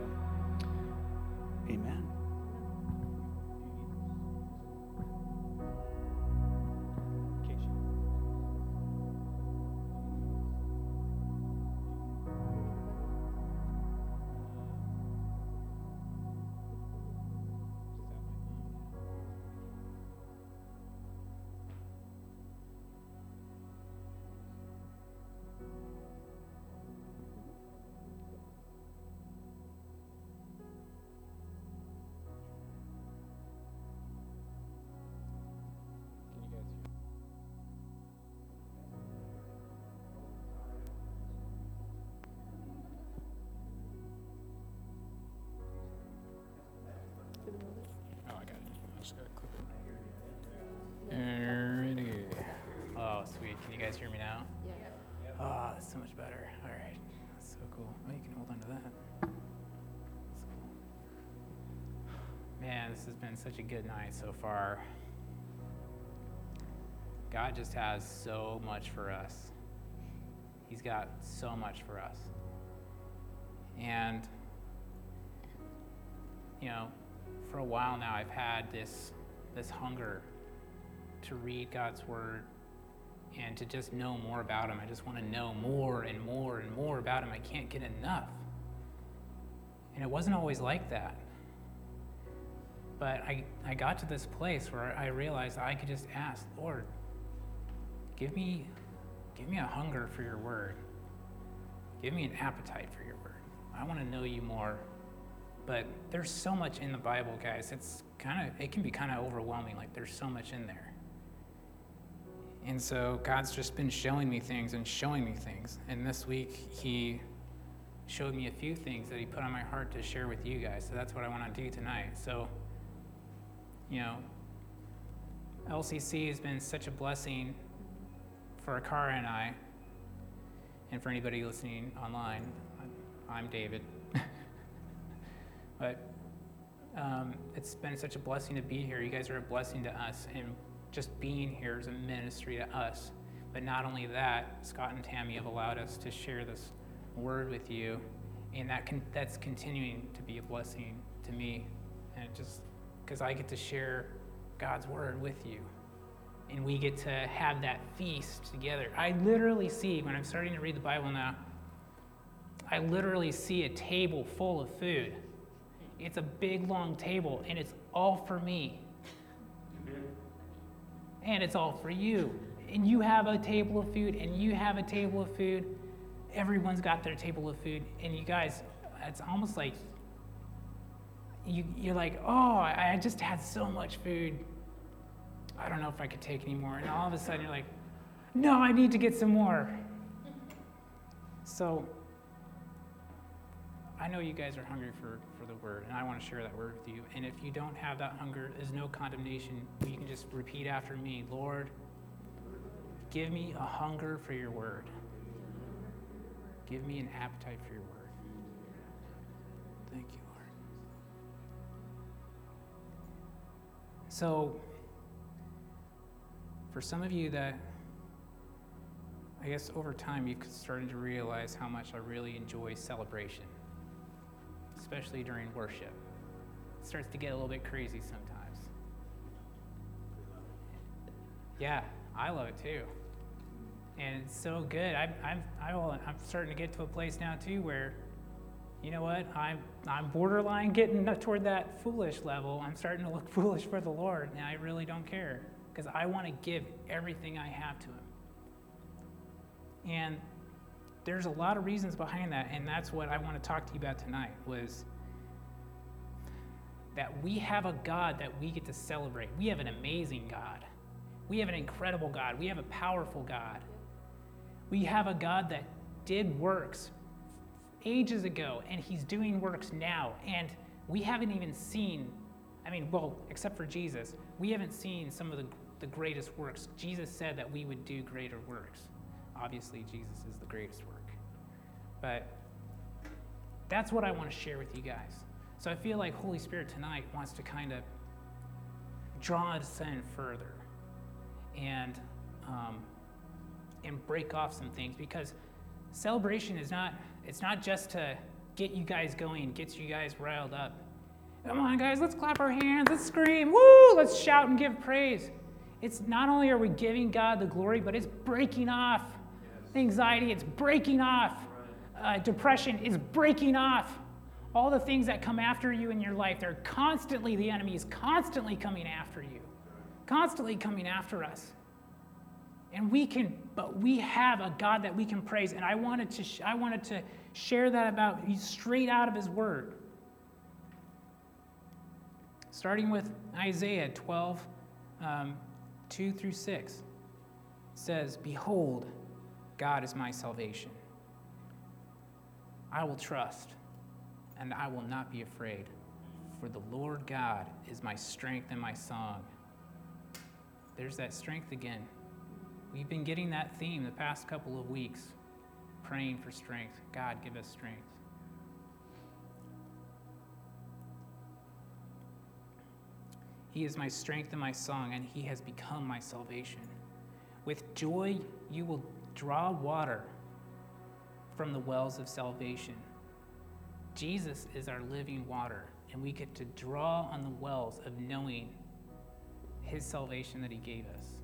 so far. God just has so much for us. He's got so much for us. And, you know, for a while now I've had this this hunger to read God's word and to just know more about him. I just want to know more and more and more about him. I can't get enough. And it wasn't always like that. But I, I got to this place where I realized I could just ask, Lord, give me give me a hunger for your word. Give me an appetite for your word. I want to know you more but there's so much in the Bible, guys. It's kind of it can be kind of overwhelming. Like there's so much in there. And so God's just been showing me things and showing me things. And this week he showed me a few things that he put on my heart to share with you guys. So that's what I want to do tonight. So you know, LCC has been such a blessing for Akara and I, and for anybody listening online. I'm David. But um, it's been such a blessing to be here. You guys are a blessing to us, and just being here is a ministry to us. But not only that, Scott and Tammy have allowed us to share this word with you, and that can, that's continuing to be a blessing to me. And it just because I get to share God's word with you, and we get to have that feast together. I literally see when I'm starting to read the Bible now. I literally see a table full of food it's a big, long table, and it's all for me. And it's all for you. And you have a table of food, and you have a table of food. Everyone's got their table of food. And you guys, it's almost like you, you're like, oh, I just had so much food. I don't know if I could take any more. And all of a sudden, you're like, no, I need to get some more. So I know you guys are hungry for, for the word, and I want to share that word with you. And if you don't have that hunger, there's no condemnation. You can just repeat after me Lord, give me a hunger for your word. Give me an appetite for your word. So, for some of you that I guess over time you've started to realize how much I really enjoy celebration, especially during worship. It starts to get a little bit crazy sometimes. Yeah, I love it too. And it's so good. I'm, I'm, I'm starting to get to a place now too where, you know what, I'm, I'm borderline getting toward that foolish level. I'm starting to look foolish for the Lord, and I really don't care because I want to give everything I have to Him. And there's a lot of reasons behind that, and that's what I want to talk to you about tonight was that we have a God that we get to celebrate. We have an amazing God. We have an incredible God. We have a powerful God. We have a God that did works ages ago, and he's doing works now. And we haven't even seen, I mean, well, except for Jesus, we haven't seen some of the, the greatest works. Jesus said that we would do greater works obviously Jesus is the greatest work. But that's what I want to share with you guys. So I feel like Holy Spirit tonight wants to kind of draw us in further and um, and break off some things because celebration is not it's not just to get you guys going, get you guys riled up. Come on, guys, let's clap our hands, let's scream, woo, let's shout and give praise. It's not only are we giving God the glory, but it's breaking off anxiety, it's breaking off. Uh, depression is breaking off. All the things that come after you in your life, they're constantly, the enemy is constantly coming after you, constantly coming after us. And we can, but we have a God that we can praise. And I wanted to, I wanted to share that about straight out of His Word. Starting with Isaiah 12, um, 2 through 6, says, Behold, God is my salvation. I will trust and I will not be afraid, for the Lord God is my strength and my song. There's that strength again. We've been getting that theme the past couple of weeks, praying for strength. God, give us strength. He is my strength and my song, and He has become my salvation. With joy, you will draw water from the wells of salvation. Jesus is our living water, and we get to draw on the wells of knowing his salvation that he gave us.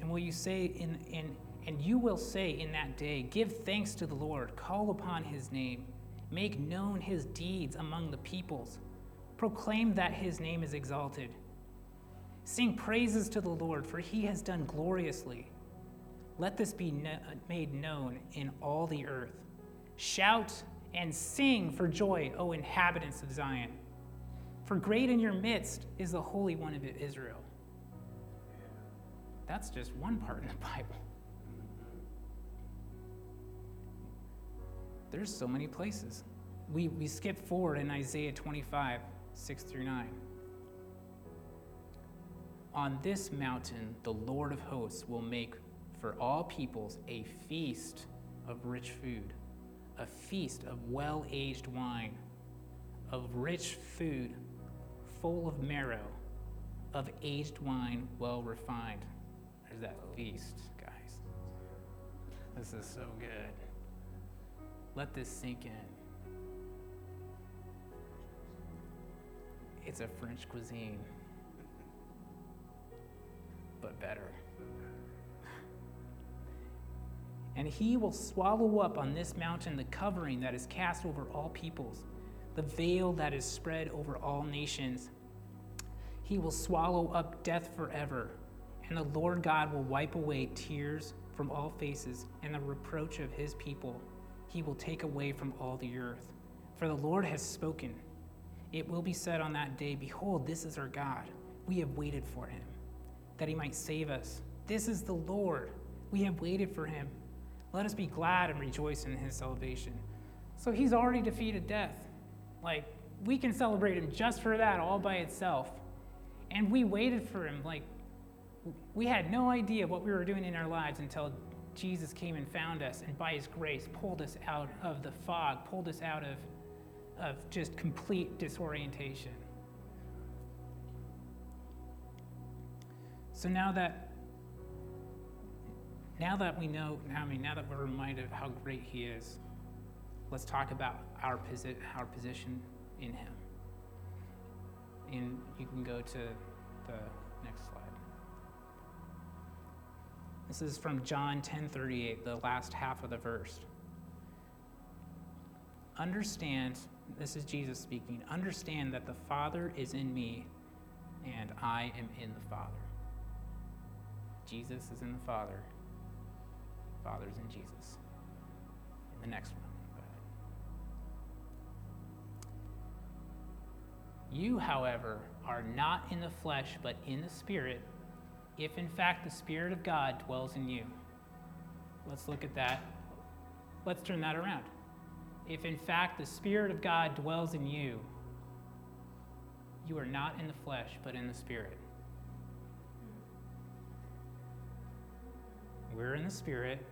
And will you say in, in and you will say in that day, Give thanks to the Lord, call upon his name, make known his deeds among the peoples, proclaim that his name is exalted. Sing praises to the Lord, for he has done gloriously. Let this be made known in all the earth. Shout and sing for joy, O inhabitants of Zion. For great in your midst is the Holy One of Israel. That's just one part in the Bible. There's so many places. We, we skip forward in Isaiah 25, 6 through 9. On this mountain, the Lord of hosts will make for all peoples a feast of rich food, a feast of well aged wine, of rich food full of marrow, of aged wine well refined. That feast, guys. This is so good. Let this sink in. It's a French cuisine but better. And he will swallow up on this mountain the covering that is cast over all peoples, the veil that is spread over all nations. He will swallow up death forever, and the Lord God will wipe away tears from all faces, and the reproach of his people he will take away from all the earth. For the Lord has spoken. It will be said on that day, Behold, this is our God. We have waited for him that he might save us. This is the Lord. We have waited for him. Let us be glad and rejoice in his salvation. So he's already defeated death. Like, we can celebrate him just for that, all by itself. And we waited for him. Like, we had no idea what we were doing in our lives until Jesus came and found us, and by his grace, pulled us out of the fog, pulled us out of, of just complete disorientation. So now that now that we know, I mean, now that we're reminded of how great he is, let's talk about our, posi- our position in him. And you can go to the This is from John 10:38, the last half of the verse. Understand, this is Jesus speaking. Understand that the Father is in me and I am in the Father. Jesus is in the Father. Father's in Jesus. In the next one. You, however, are not in the flesh, but in the Spirit, if in fact the Spirit of God dwells in you. Let's look at that. Let's turn that around. If in fact the Spirit of God dwells in you, you are not in the flesh, but in the Spirit. We're in the Spirit.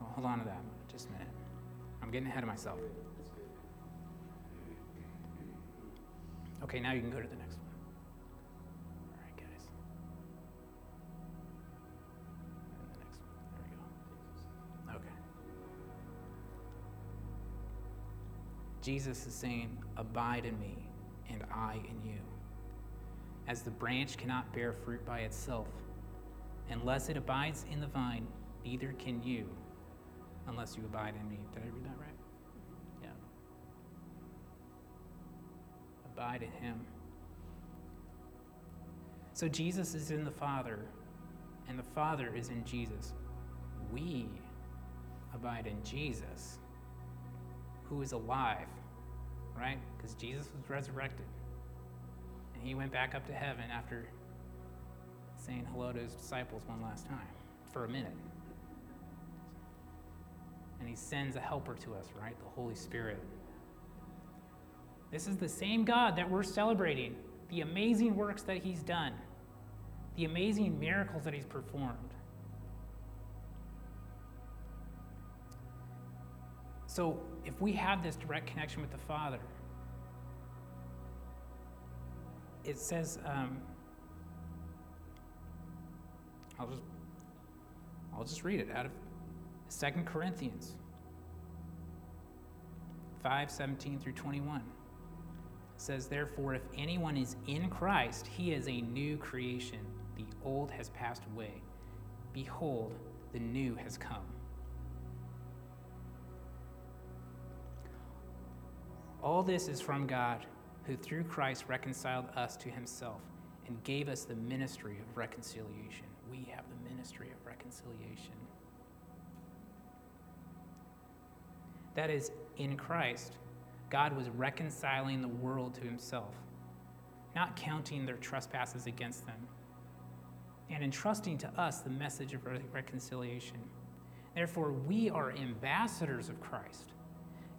Well, hold on to that just a minute. I'm getting ahead of myself. Okay, now you can go to the Jesus is saying, Abide in me, and I in you. As the branch cannot bear fruit by itself, unless it abides in the vine, neither can you, unless you abide in me. Did I read that right? Yeah. Abide in him. So Jesus is in the Father, and the Father is in Jesus. We abide in Jesus, who is alive, right? Because Jesus was resurrected. And he went back up to heaven after saying hello to his disciples one last time for a minute. And he sends a helper to us, right? The Holy Spirit. This is the same God that we're celebrating, the amazing works that He's done, the amazing miracles that He's performed. So, if we have this direct connection with the Father, it says, um, I'll just, I'll just read it out of Second Corinthians 5 17 through 21 says, Therefore, if anyone is in Christ, he is a new creation. The old has passed away. Behold, the new has come. All this is from God, who through Christ reconciled us to himself and gave us the ministry of reconciliation. We have the ministry of reconciliation. That is, in Christ, God was reconciling the world to himself, not counting their trespasses against them, and entrusting to us the message of reconciliation. Therefore, we are ambassadors of Christ,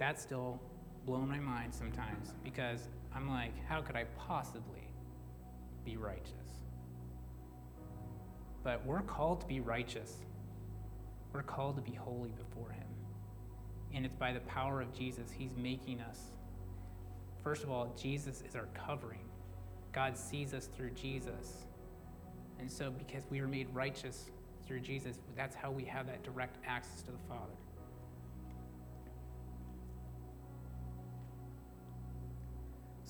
That still blows my mind sometimes because I'm like, how could I possibly be righteous? But we're called to be righteous. We're called to be holy before him. And it's by the power of Jesus, He's making us. First of all, Jesus is our covering. God sees us through Jesus. And so, because we were made righteous through Jesus, that's how we have that direct access to the Father.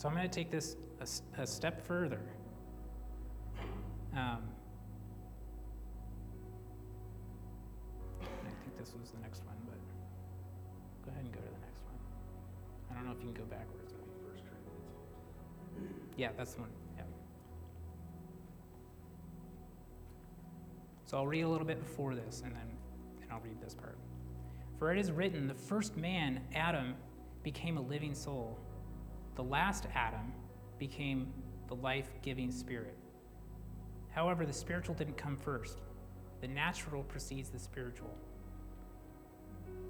So, I'm going to take this a, a step further. Um, I think this was the next one, but. Go ahead and go to the next one. I don't know if you can go backwards. Yeah, that's the one. Yeah. So I'll read a little bit before this, and then and I'll read this part. For it is written, the first man, Adam, became a living soul. The last Adam became the life-giving spirit. However, the spiritual didn't come first. The natural precedes the spiritual.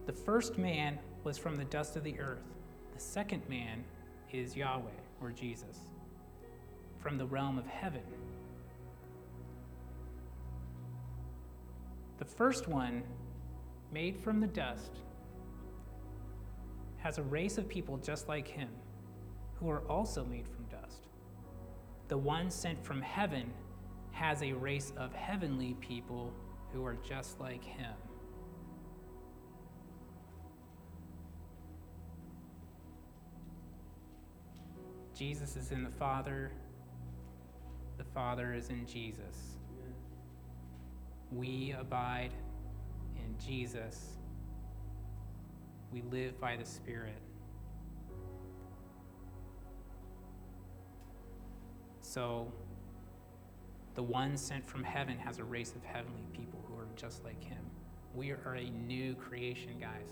The first man was from the dust of the earth. The second man is Yahweh, or Jesus, from the realm of heaven. The first one, made from the dust, has a race of people just like him, who are also made from dust. The one sent from heaven has a race of heavenly people who are just like him. Jesus is in the Father, the Father is in Jesus. We abide in Jesus. We live by the Spirit. So, the one sent from heaven has a race of heavenly people who are just like him. We are a new creation, guys.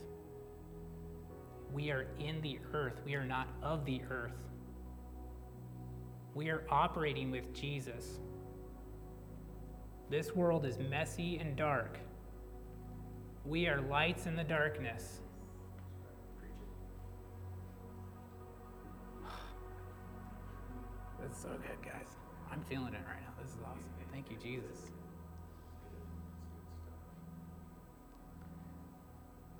We are in the earth, we are not of the earth. We are operating with Jesus. This world is messy and dark. We are lights in the darkness. So good, guys. I'm feeling it right now. This is awesome. Thank you, Jesus.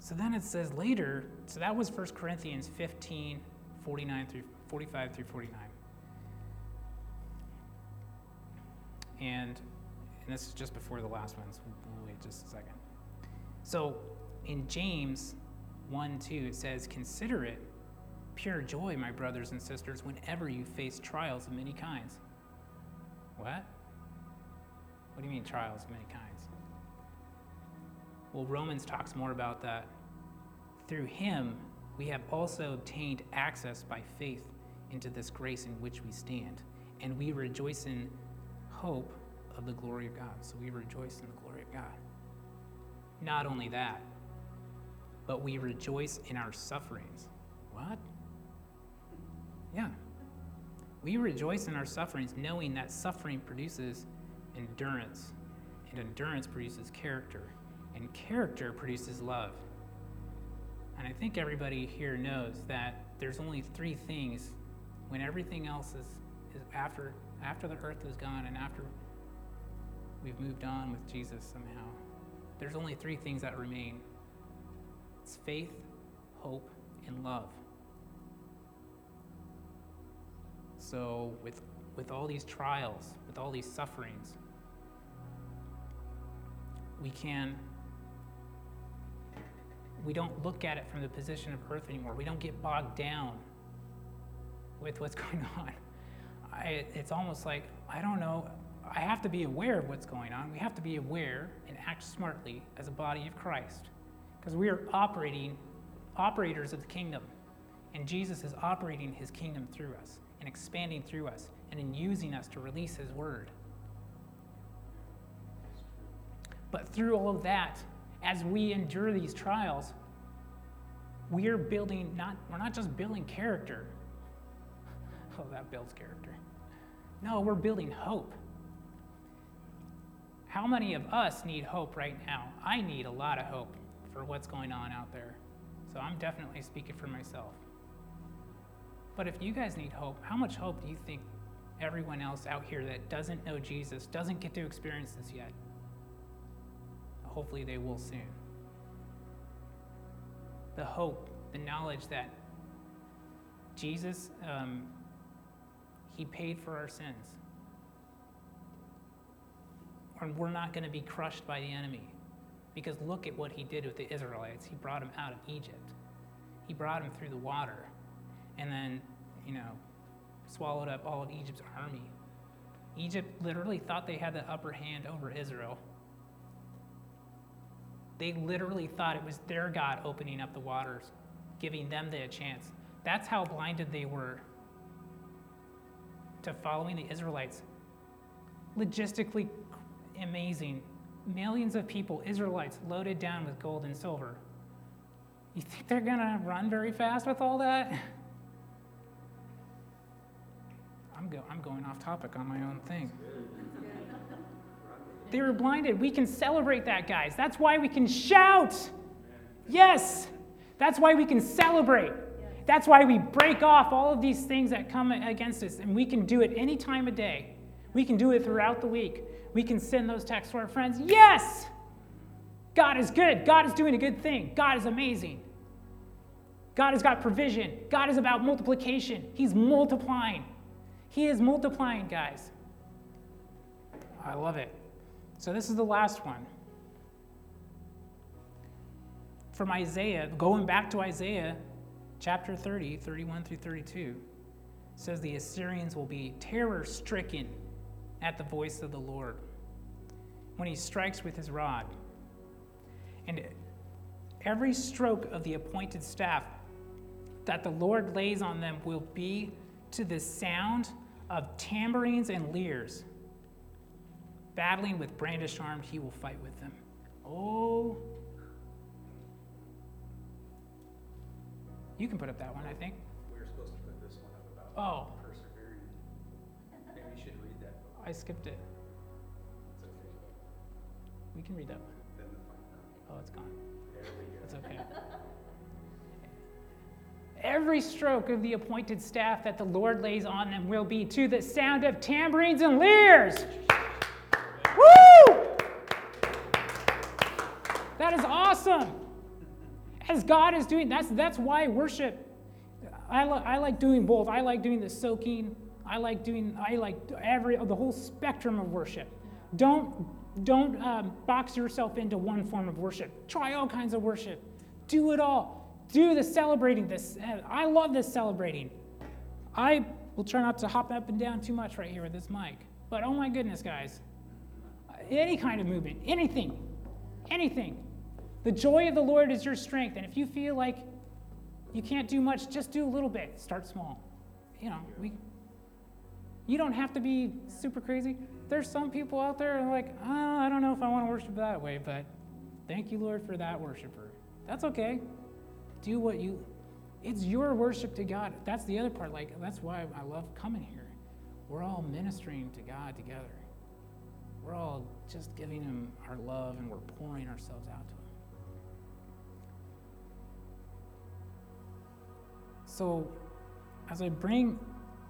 So then it says later, so that was 1 Corinthians 15, 49 through 45 through 49. And, and this is just before the last one, so we'll wait just a second. So in James 1 2, it says, Consider it pure joy, my brothers and sisters, whenever you face trials of many kinds. What? What do you mean, trials of many kinds? Well, Romans talks more about that. Through him, we have also obtained access by faith into this grace in which we stand, and we rejoice in hope of the glory of God. So we rejoice in the glory of God. Not only that, but we rejoice in our sufferings. What? Yeah. We rejoice in our sufferings, knowing that suffering produces endurance, and endurance produces character, and character produces love. And I think everybody here knows that there's only three things when everything else is, is after after the earth is gone and after we've moved on with Jesus somehow. There's only three things that remain. It's faith, hope, and love. So with with all these trials, with all these sufferings, we can we don't look at it from the position of earth anymore. We don't get bogged down with what's going on. I, it's almost like, I don't know, I have to be aware of what's going on. We have to be aware and act smartly as a body of Christ because we are operating, operators of the kingdom. And Jesus is operating his kingdom through us and expanding through us and in using us to release his word. But through all of that, as we endure these trials, we are building not we're not just building character. Oh, that builds character. No, we're building hope. How many of us need hope right now? I need a lot of hope for what's going on out there. So I'm definitely speaking for myself. But if you guys need hope, how much hope do you think everyone else out here that doesn't know Jesus, doesn't get to experience this yet? hopefully they will soon. The hope, the knowledge that Jesus, um, He paid for our sins. And we're not going to be crushed by the enemy. Because look at what He did with the Israelites. He brought them out of Egypt, He brought them through the water, and then, you know, swallowed up all of Egypt's army. Egypt literally thought they had the upper hand over Israel they literally thought it was their God opening up the waters. giving them the chance. That's how blinded they were to following the Israelites. Logistically amazing. Millions of people, Israelites, loaded down with gold and silver. You think they're going to run very fast with all that? I'm, go- I'm going off topic on my own thing. They were blinded. We can celebrate that, guys. That's why we can shout. Yes. That's why we can celebrate. That's why we break off all of these things that come against us, and we can do it any time of day. We can do it throughout the week. We can send those texts to our friends. Yes! God is good. God is doing a good thing. God is amazing. God has got provision. God is about multiplication. He's multiplying. He is multiplying, guys. I love it. So, this is the last one. From Isaiah, going back to Isaiah chapter 30, 31 through 32, says the Assyrians will be terror stricken at the voice of the Lord when he strikes with his rod. And every stroke of the appointed staff that the Lord lays on them will be to the sound of tambourines and lyres. Battling with brandished arms, he will fight with them. Oh. You can put up that one, I think. We were supposed to put this one up about Oh, persevering. Maybe you should read that. I skipped it. It's okay. We can read that one. Then the final. Oh, it's gone. There we go. It's okay. Every stroke of the appointed staff that the Lord lays on them will be to the sound of tambourines and lyres. Woo! That is awesome. As God is doing, that's that's why worship. I, li- I like doing both. I like doing the soaking. I like doing. I like every the whole spectrum of worship. Don't don't um, box yourself into one form of worship. Try all kinds of worship. Do it all. Do the celebrating. This I love this celebrating. I will try not to hop up and down too much right here with this mic. But oh my goodness, guys, any kind of movement, anything, anything. The joy of the Lord is your strength. And if you feel like you can't do much, just do a little bit. Start small. You know, we. You don't have to be super crazy. There's some people out there like, oh, I don't know if I want to worship that way, but thank you, Lord, for that worshiper. That's okay. Do what you. It's your worship to God. That's the other part. Like that's why I love coming here. We're all ministering to God together. We're all just giving Him our love and we're pouring ourselves out to Him. So, as I bring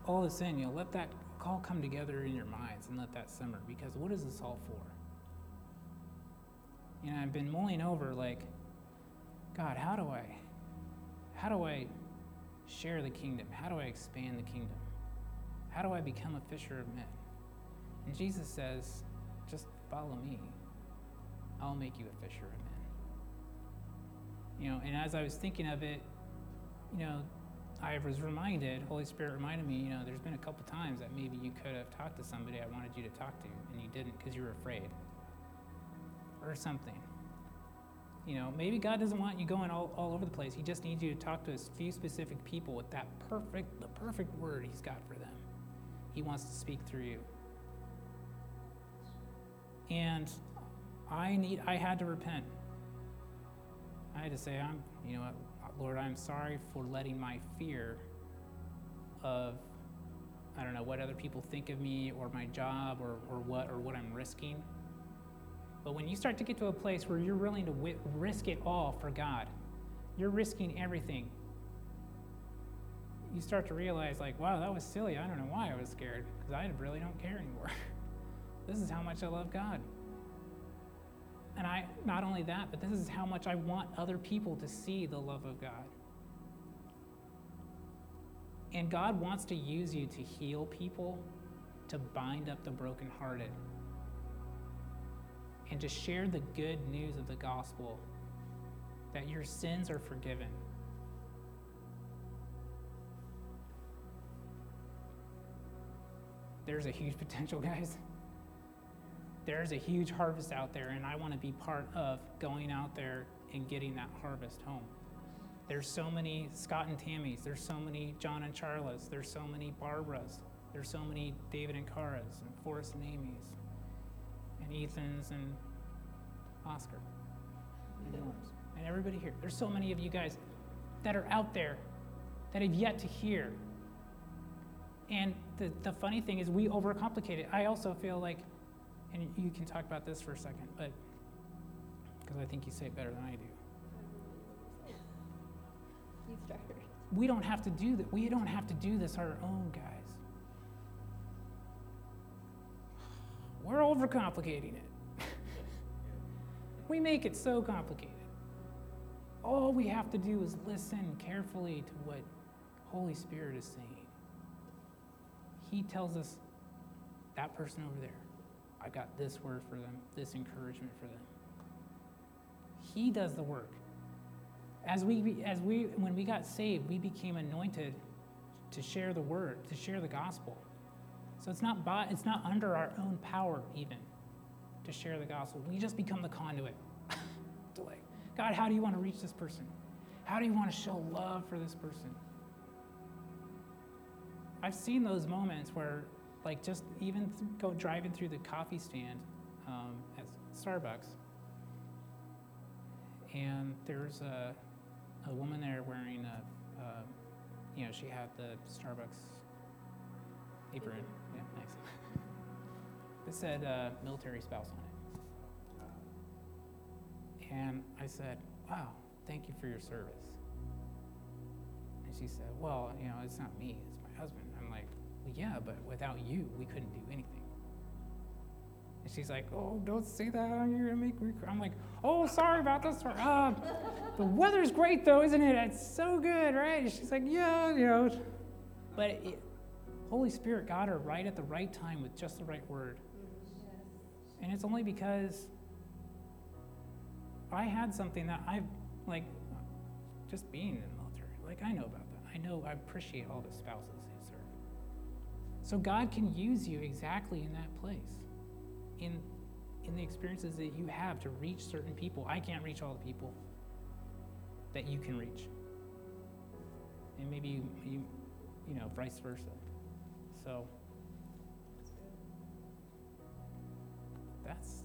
all this in, you know, let that all come together in your minds and let that simmer. Because what is this all for? You know, I've been mulling over like, God, how do I, how do I share the kingdom? How do I expand the kingdom? How do I become a fisher of men? And Jesus says, just follow me. I'll make you a fisher of men. You know, and as I was thinking of it, you know, I was reminded, Holy Spirit reminded me, you know, there's been a couple times that maybe you could have talked to somebody I wanted you to talk to, and you didn't because you were afraid or something. You know, maybe God doesn't want you going all, all over the place. He just needs you to talk to a few specific people with that perfect, the perfect word He's got for them. He wants to speak through you. And I need, I had to repent. I had to say, I'm, you know what, Lord, I'm sorry for letting my fear of, I don't know, what other people think of me or my job or, or what or what I'm risking. But when you start to get to a place where you're willing to wi- risk it all for God, you're risking everything. You start to realize, like, wow, that was silly. I don't know why I was scared because I really don't care anymore. this is how much I love God. And I not only that, but this is how much I want other people to see the love of God. And God wants to use you to heal people, to bind up the brokenhearted, and to share the good news of the gospel that your sins are forgiven. There's a huge potential, guys there's a huge harvest out there, and I want to be part of going out there and getting that harvest home. There's so many Scott and Tammys. There's so many John and Charlas. There's so many Barbaras. There's so many David and Caras and Forrest and Amy's and Ethan's and Oscar and Norm's and everybody here. There's so many of you guys that are out there that have yet to hear. And the, the funny thing is, we overcomplicate it. I also feel like, and you can talk about this for a second, but because I think you say it better than I do. You start. We don't have to do that. We don't have to do this our own, guys. We're overcomplicating it. we make it so complicated. All we have to do is listen carefully to what Holy Spirit is saying. He tells us that person over there, I got this word for them, this encouragement for them. He does the work. As we, as we, when we got saved, we became anointed to share the word, to share the gospel. So it's not by, it's not under our own power even to share the gospel. We just become the conduit. to like, God, how do you want to reach this person? How do you want to show love for this person? I've seen those moments where, like, just even th- go driving through the coffee stand um, at Starbucks, and there's a, a woman there wearing a, uh, you know, she had the Starbucks apron. It said uh, military spouse on it. And I said, wow, thank you for your service. And she said, well, you know, it's not me, it's my husband. I'm like, well, yeah, but without you, we couldn't do anything. And she's like, oh, don't say that. You're going to make me cry. I'm like, oh, sorry about this. Uh, the weather's great, though, isn't it? It's so good, right? And she's like, yeah, you know. But it, Holy Spirit got her right at the right time with just the right word. And it's only because I had something that I've, like, just being in the military, like, I know about that. I know, I appreciate all the spouses who serve. So God can use you exactly in that place, in, in the experiences that you have to reach certain people. I can't reach all the people that you can reach. And maybe you, you, you know, vice versa. So that's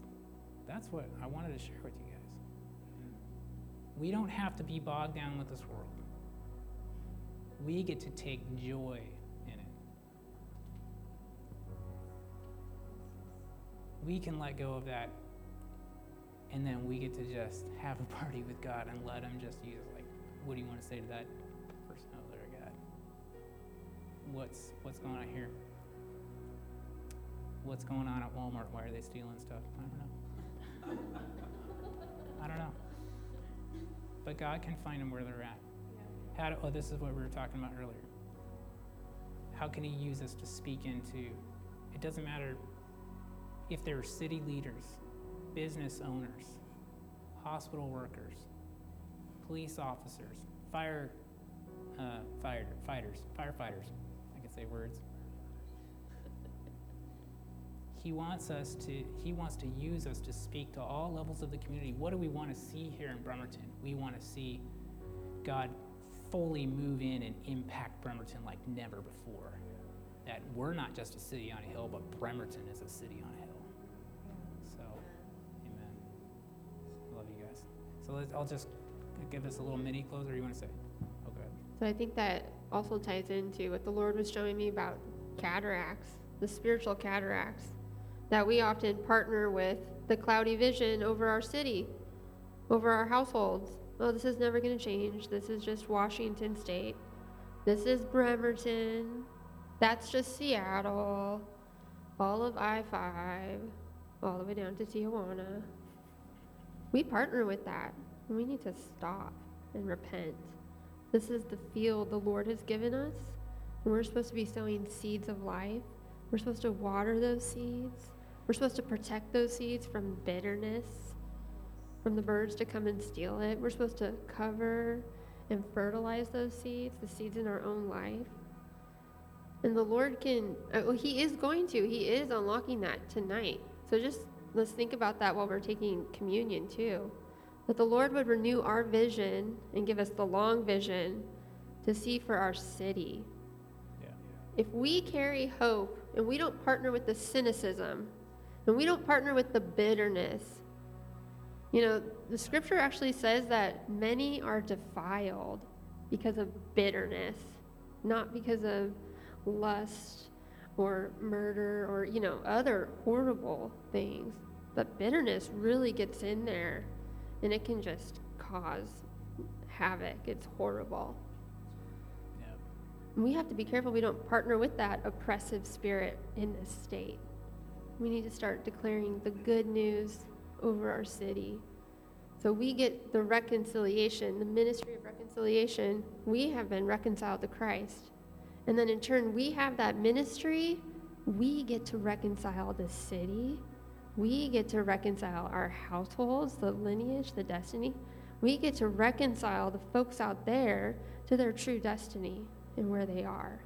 that's what I wanted to share with you guys. We don't have to be bogged down with this world. We get to take joy in it. We can let go of that and then we get to just have a party with God and let him just use like what do you want to say to that person over there, God? What's what's going on here? What's going on at Walmart? Why are they stealing stuff? I don't know. I don't know. But God can find them where they're at. How do, oh, this is what we were talking about earlier. How can He use us to speak into? It doesn't matter if they're city leaders, business owners, hospital workers, police officers, fire uh, fire, fighters, firefighters. I can say words. He wants us to he wants to use us to speak to all levels of the community. What do we want to see here in Bremerton? We want to see God fully move in and impact Bremerton like never before. That we're not just a city on a hill, but Bremerton is a city on a hill. So, amen. I love you guys. So let's, I'll just give us a little mini close, or you want to say? Oh, go ahead. So I think that also ties into what the Lord was showing me about cataracts, the spiritual cataracts, that we often partner with the cloudy vision over our city, over our households. Oh, this is never going to change. This is just Washington State. This is Bremerton. That's just Seattle. All of I 5, all the way down to Tijuana. We partner with that. We need to stop and repent. This is the field the Lord has given us. We're supposed to be sowing seeds of life. We're supposed to water those seeds. We're supposed to protect those seeds from bitterness, from the birds to come and steal it. We're supposed to cover and fertilize those seeds, the seeds in our own life. And the Lord can, uh, well, He is going to, He is unlocking that tonight. So just let's think about that while we're taking communion too. that the Lord would renew our vision and give us the long vision to see for our city. Yeah. If we carry hope and we don't partner with the cynicism and we don't partner with the bitterness, you know, the scripture actually says that many are defiled because of bitterness, not because of lust or murder or, you know, other horrible things. But bitterness really gets in there and it can just cause havoc. It's horrible. And we have to be careful we don't partner with that oppressive spirit in this state. We need to start declaring the good news over our city. So we get the reconciliation, the ministry of reconciliation. We have been reconciled to Christ. And then in turn, we have that ministry. We get to reconcile the city. We get to reconcile our households, the lineage, the destiny. We get to reconcile the folks out there to their true destiny and where they are.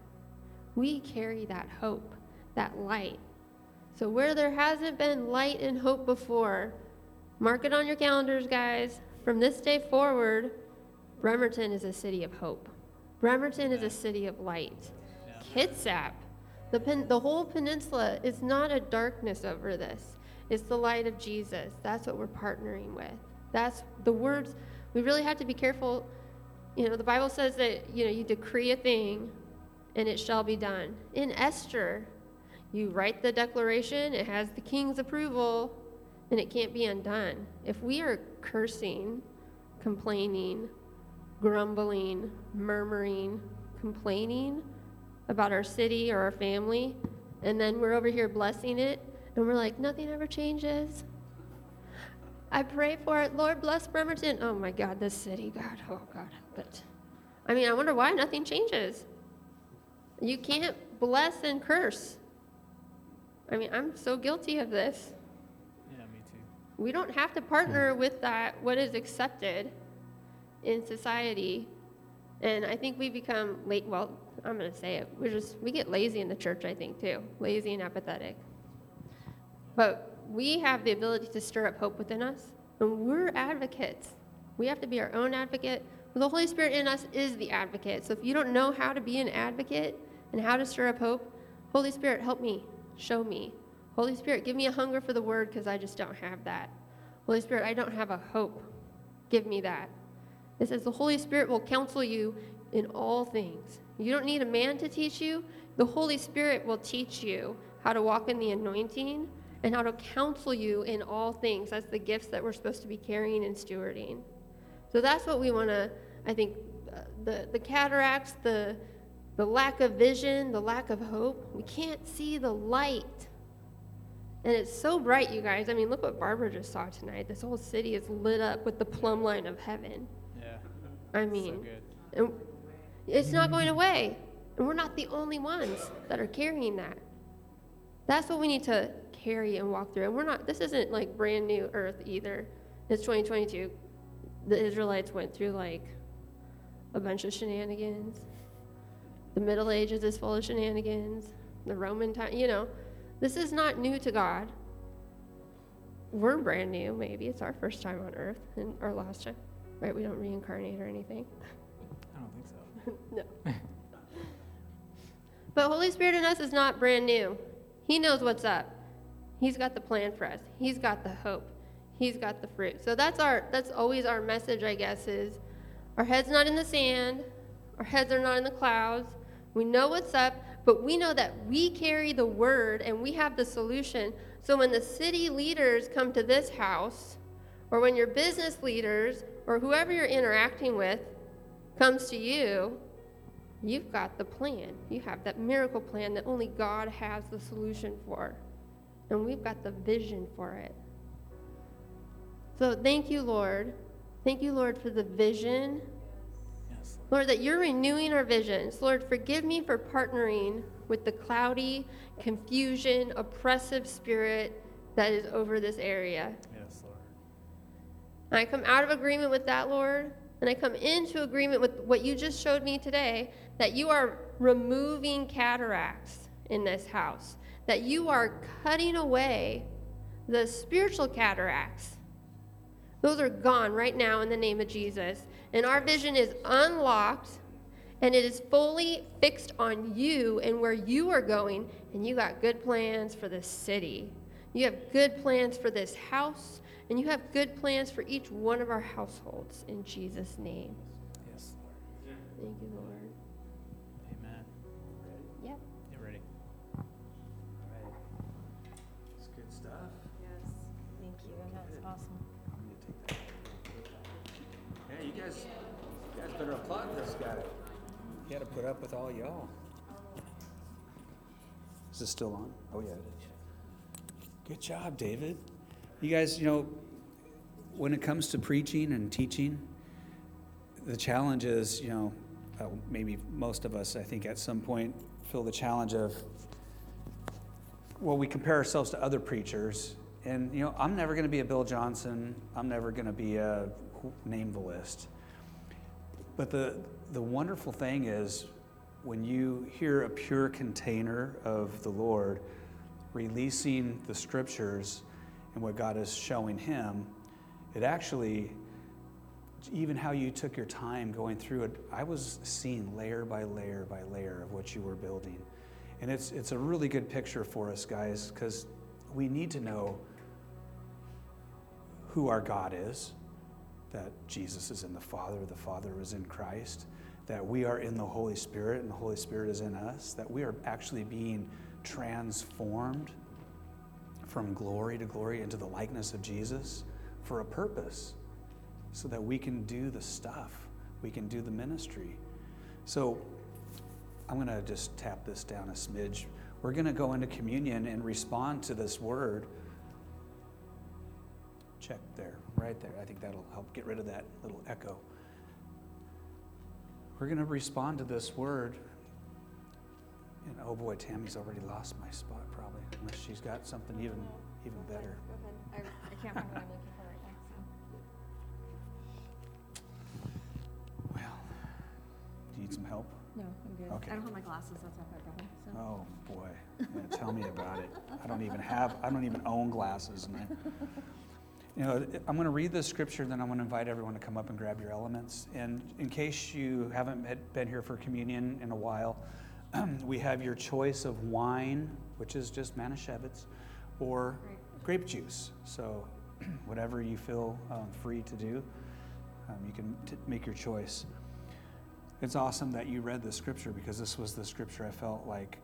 We carry that hope, that light. So, where there hasn't been light and hope before, mark it on your calendars, guys. From this day forward, Bremerton is a city of hope. Bremerton is a city of light. Kitsap, the, pen, the whole peninsula is not a darkness over this. It's the light of Jesus. That's what we're partnering with. That's the words. We really have to be careful. You know, the Bible says that, you know, you decree a thing and it shall be done. In Esther, you write the declaration, it has the king's approval, and it can't be undone. If we are cursing, complaining, grumbling, murmuring, complaining about our city or our family, and then we're over here blessing it, and we're like, nothing ever changes. I pray for it. Lord, bless Bremerton. Oh my God, this city, God. Oh God. But I mean, I wonder why nothing changes. You can't bless and curse. I mean, I'm so guilty of this. Yeah, me too. We don't have to partner with that, what is accepted in society. And I think we become late. Well, I'm going to say it. We're just, we get lazy in the church, I think, too. Lazy and apathetic. But we have the ability to stir up hope within us, and we're advocates. We have to be our own advocate. The Holy Spirit in us is the advocate. So if you don't know how to be an advocate and how to stir up hope, Holy Spirit, help me, show me. Holy Spirit, give me a hunger for the word because I just don't have that. Holy Spirit, I don't have a hope. Give me that. It says the Holy Spirit will counsel you in all things. You don't need a man to teach you. The Holy Spirit will teach you how to walk in the anointing and how to counsel you in all things. That's the gifts that we're supposed to be carrying and stewarding. So that's what we want to, I think, uh, the, the cataracts, the, the lack of vision, the lack of hope, we can't see the light. And it's so bright, you guys. I mean, look what Barbara just saw tonight. This whole city is lit up with the plumb line of heaven. Yeah. I So mean, good. and it's not going away. And we're not the only ones that are carrying that. That's what we need to carry and walk through. And we're not, this isn't like brand new earth either. It's 2022. The Israelites went through like a bunch of shenanigans. The Middle Ages is full of shenanigans. The Roman time, you know, this is not new to God. We're brand new, maybe. It's our first time on earth and our last time, right? We don't reincarnate or anything. I don't think so. No. but Holy Spirit in us is not brand new. He knows what's up. He's got the plan for us. He's got the hope. He's got the fruit. So that's our that's always our message, I guess, is our heads not in the sand, our heads are not in the clouds. We know what's up, but we know that we carry the word and we have the solution. So when the city leaders come to this house, or when your business leaders or whoever you're interacting with comes to you, you've got the plan. You have that miracle plan that only God has the solution for. And we've got the vision for it. So thank you, Lord. Thank you, Lord, for the vision. Lord, that you're renewing our visions. Lord, forgive me for partnering with the cloudy, confusion, oppressive spirit that is over this area. Yes, Lord. And I come out of agreement with that, Lord, and I come into agreement with what you just showed me today that you are removing cataracts in this house, that you are cutting away the spiritual cataracts, Those are gone right now in the name of Jesus. And our vision is unlocked and it is fully fixed on you and where you are going. And you got good plans for this city. You have good plans for this house. And you have good plans for each one of our households in Jesus' name. Put up with all y'all. Is this still on? Oh yeah, it is. Good job, David. You guys, you know, when it comes to preaching and teaching, the challenge is, you know, uh, maybe most of us, I think, at some point feel the challenge of well, we compare ourselves to other preachers, and you know, I'm never going to be a Bill Johnson. I'm never going to be a name the list. But the the wonderful thing is, when you hear a pure container of the Lord releasing the scriptures and what God is showing him, it actually, even how you took your time going through it, I was seeing layer by layer by layer of what you were building. And it's, it's a really good picture for us, guys, because we need to know who our God is, that Jesus is in the Father, the Father is in Christ, that we are in the Holy Spirit, and the Holy Spirit is in us, that we are actually being transformed from glory to glory into the likeness of Jesus for a purpose, so that we can do the stuff, we can do the ministry. So, I'm going to just tap this down a smidge. We're going to go into communion and respond to this word. Check there, right there. I think that'll help get rid of that little echo. We're going to respond to this word. And oh boy, Tammy's already lost my spot probably, unless she's got something even even better. Go ahead. I, I can't remember what I'm looking for right now, so. Well, do you need some help? No, I'm good. Okay. I don't have my glasses, that's not my problem, so. Oh boy, yeah, tell me about it. I don't even have, I don't even own glasses. And I, you know, I'm going to read this scripture, then I'm going to invite everyone to come up and grab your elements. And in case you haven't been here for communion in a while, we have your choice of wine, which is just Manischewitz, or grape juice. So whatever you feel um, free to do, um, you can t- make your choice. It's awesome that you read the scripture because this was the scripture I felt like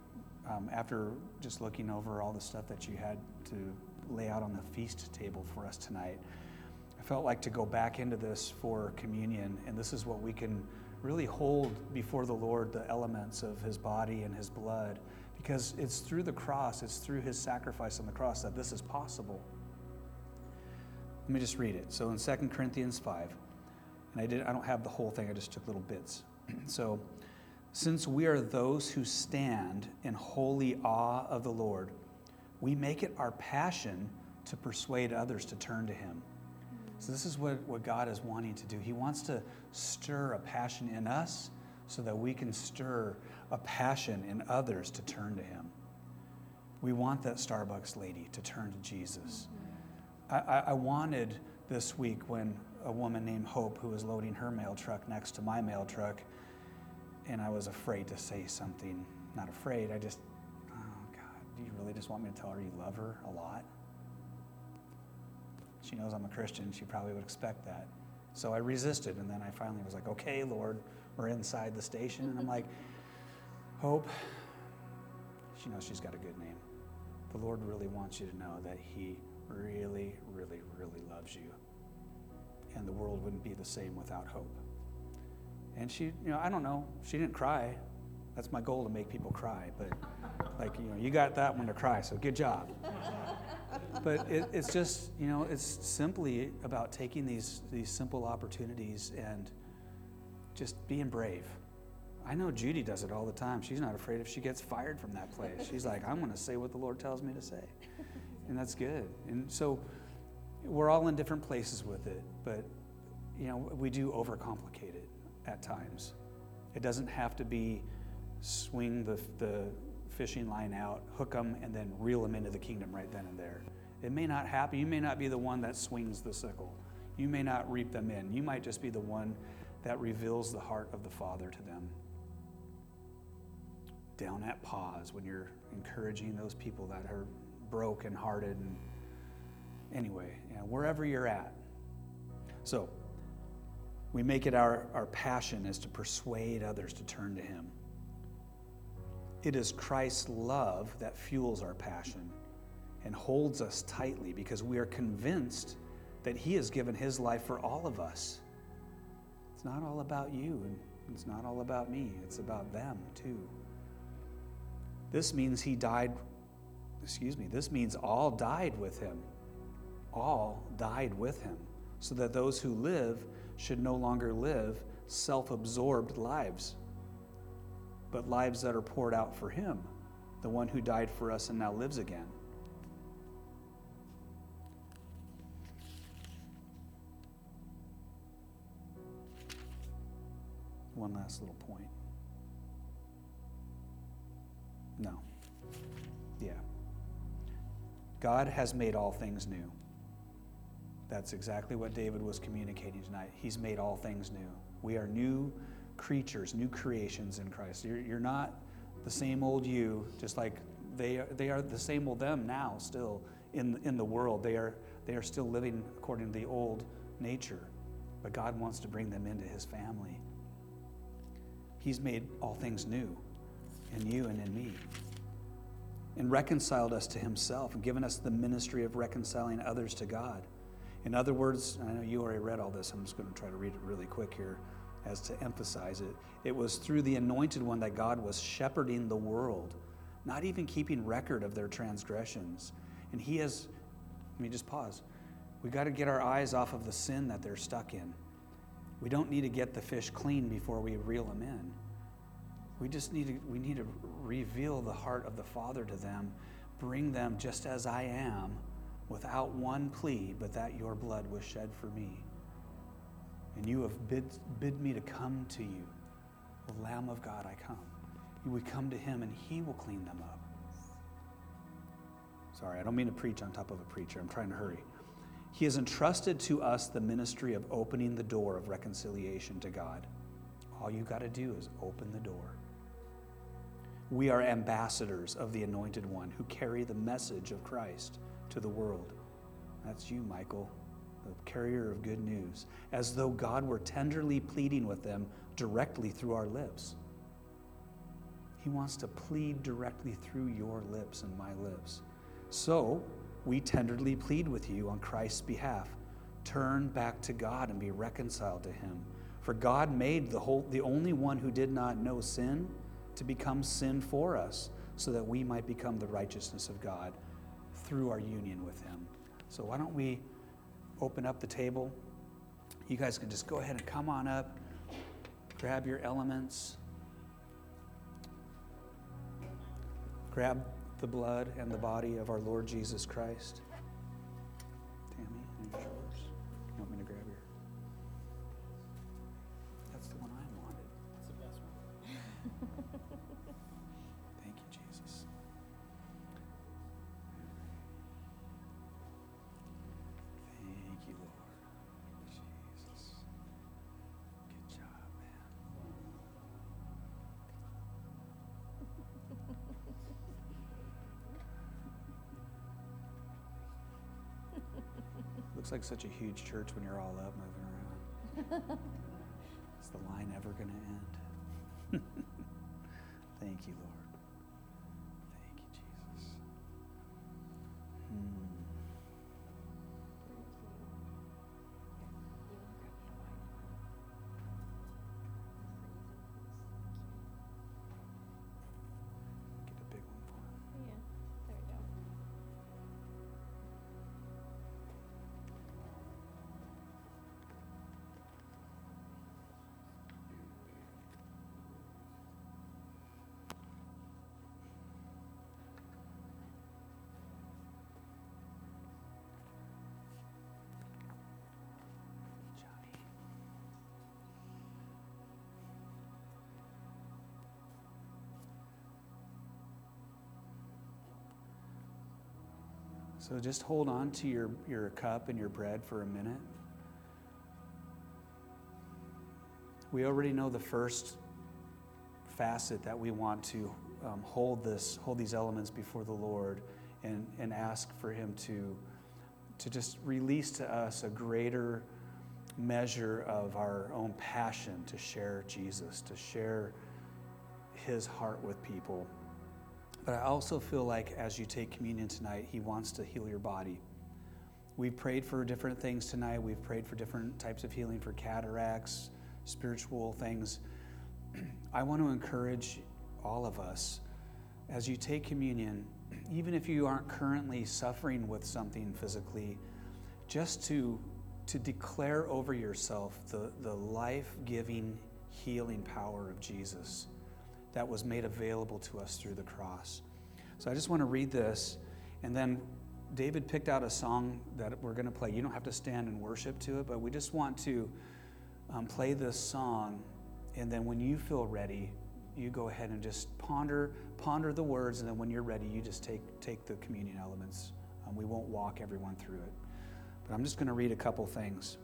um, after just looking over all the stuff that you had to lay out on the feast table for us tonight. I felt like to go back into this for communion, and this is what we can really hold before the Lord the elements of His body and His blood, because it's through the cross, it's through His sacrifice on the cross that this is possible. Let me just read it. So in 2 Corinthians 5, and I, did, I don't have the whole thing, I just took little bits. so, since we are those who stand in holy awe of the Lord, we make it our passion to persuade others to turn to Him. So, this is what, what God is wanting to do. He wants to stir a passion in us so that we can stir a passion in others to turn to Him. We want that Starbucks lady to turn to Jesus. I, I, I wanted this week when a woman named Hope, who was loading her mail truck next to my mail truck, and I was afraid to say something. Not afraid, I just, you really just want me to tell her you love her a lot? She knows I'm a Christian. She probably would expect that. So I resisted, and then I finally was like, okay, Lord, we're inside the station. And I'm like, Hope, she knows she's got a good name. The Lord really wants you to know that He really, really, really loves you. And the world wouldn't be the same without hope. And she, you know, I don't know, she didn't cry. That's my goal to make people cry. But, like, you know, you got that one to cry, so good job. But it, it's just, you know, it's simply about taking these, these simple opportunities and just being brave. I know Judy does it all the time. She's not afraid if she gets fired from that place. She's like, I'm going to say what the Lord tells me to say. And that's good. And so we're all in different places with it, but you know, we do overcomplicate it at times. It doesn't have to be swing the, the fishing line out, hook them, and then reel them into the kingdom right then and there. It may not happen. You may not be the one that swings the sickle. You may not reap them in. You might just be the one that reveals the heart of the Father to them. Down at pause when you're encouraging those people that are broken-hearted and anyway, yeah, wherever you're at. So, we make it our, our passion is to persuade others to turn to Him. It is Christ's love that fuels our passion and holds us tightly because we are convinced that He has given His life for all of us. It's not all about you, and it's not all about me, it's about them too. This means He died, excuse me, this means all died with Him. All died with Him, so that those who live should no longer live self absorbed lives, but lives that are poured out for Him, the one who died for us and now lives again. One last little point. No. Yeah. God has made all things new. That's exactly what David was communicating tonight. He's made all things new. We are new creatures, new creations in Christ. You're, you're not the same old you, just like they are, they are the same old them now, still in, in the world. They are, they are still living according to the old nature, but God wants to bring them into his family. He's made all things new in you and in me and reconciled us to himself and given us the ministry of reconciling others to God. In other words, I know you already read all this, I'm just going to try to read it really quick here as to emphasize it. It was through the anointed one that God was shepherding the world, not even keeping record of their transgressions. And he has, let me just pause. We got to get our eyes off of the sin that they're stuck in. We don't need to get the fish clean before we reel them in. We just need to, we need to reveal the heart of the Father to them, bring them just as I am without one plea, but that your blood was shed for me. And you have bid, bid me to come to you. The Lamb of God, I come. We come to him and he will clean them up. Sorry, I don't mean to preach on top of a preacher. I'm trying to hurry. He has entrusted to us the ministry of opening the door of reconciliation to God. All you got to do is open the door. We are ambassadors of the Anointed One who carry the message of Christ to the world. That's you, Michael, the carrier of good news, as though God were tenderly pleading with them directly through our lips. He wants to plead directly through your lips and my lips. So, we tenderly plead with you on Christ's behalf. Turn back to God and be reconciled to him. For God made the whole the only one who did not know sin to become sin for us, so that we might become the righteousness of God through our union with him. So why don't we open up the table? You guys can just go ahead and come on up, grab your elements, grab the blood and the body of our Lord Jesus Christ. Looks like such a huge church when you're all up moving around. Is the line ever going to end? So just hold on to your, your cup and your bread for a minute. We already know the first facet that we want to um, hold this, hold these elements before the Lord and, and ask for Him to, to just release to us a greater measure of our own passion to share Jesus, to share His heart with people. But I also feel like as you take communion tonight, He wants to heal your body. We've prayed for different things tonight. We've prayed for different types of healing for cataracts, spiritual things. I want to encourage all of us as you take communion, even if you aren't currently suffering with something physically, just to, to declare over yourself the, the life giving, healing power of Jesus that was made available to us through the cross. So I just want to read this, and then David picked out a song that we're going to play. You don't have to stand and worship to it, but we just want to um, play this song, and then when you feel ready, you go ahead and just ponder ponder the words, and then when you're ready, you just take take the communion elements. Um, we won't walk everyone through it, but I'm just going to read a couple things.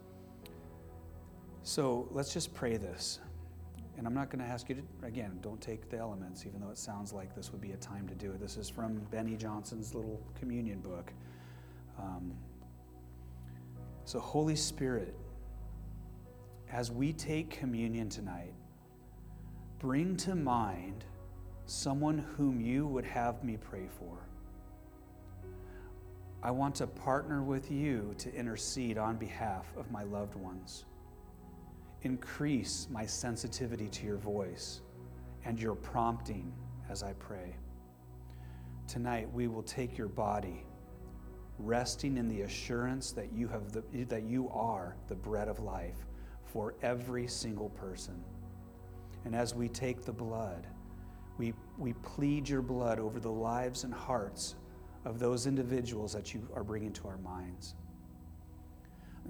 So let's just pray this. And I'm not going to ask you to, again, don't take the elements, even though it sounds like this would be a time to do it. This is from Beni Johnson's little communion book. Um, so, Holy Spirit, as we take communion tonight, bring to mind someone whom you would have me pray for. I want to partner with you to intercede on behalf of my loved ones. Increase my sensitivity to your voice and your prompting as I pray. Tonight, we will take your body, resting in the assurance that you, have the, that you are the bread of life for every single person. And as we take the blood, we, we plead your blood over the lives and hearts of those individuals that you are bringing to our minds.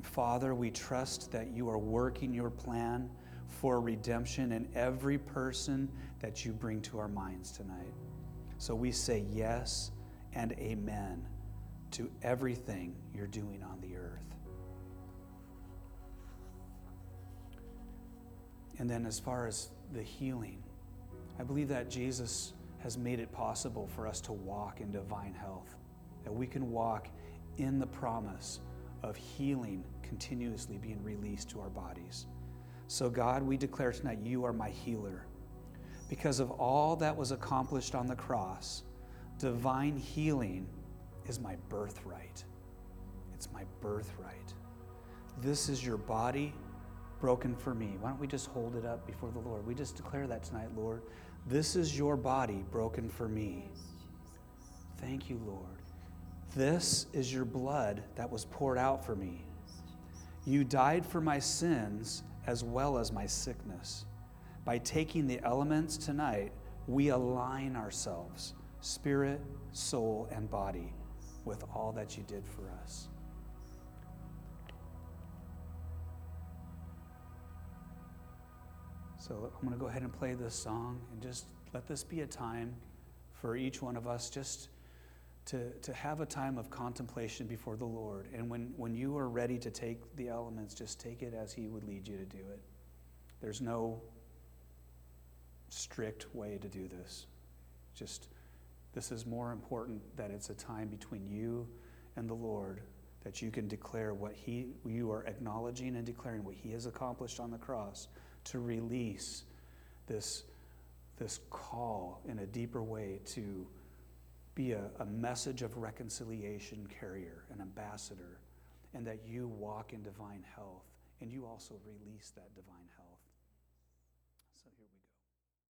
Father, we trust that you are working your plan for redemption in every person that you bring to our minds tonight. So we say yes and amen to everything you're doing on the earth. And then, as far as the healing, I believe that Jesus has made it possible for us to walk in divine health, that we can walk in the promise of healing continuously being released to our bodies. So, God, we declare tonight, you are my healer. Because of all that was accomplished on the cross, divine healing is my birthright. It's my birthright. This is your body broken for me. Why don't we just hold it up before the Lord? We just declare that tonight, Lord. This is your body broken for me. Thank you, Lord. This is your blood that was poured out for me. You died for my sins as well as my sickness. By taking the elements tonight, we align ourselves, spirit, soul, and body, with all that you did for us. So I'm going to go ahead and play this song and just let this be a time for each one of us just to, to have a time of contemplation before the Lord. And when, when you are ready to take the elements, just take it as He would lead you to do it. There's no strict way to do this. Just this is more important that it's a time between you and the Lord that you can declare what he you are acknowledging and declaring what he has accomplished on the cross to release this this call in a deeper way to be a, a message of reconciliation carrier, an ambassador, and that you walk in divine health and you also release that divine health.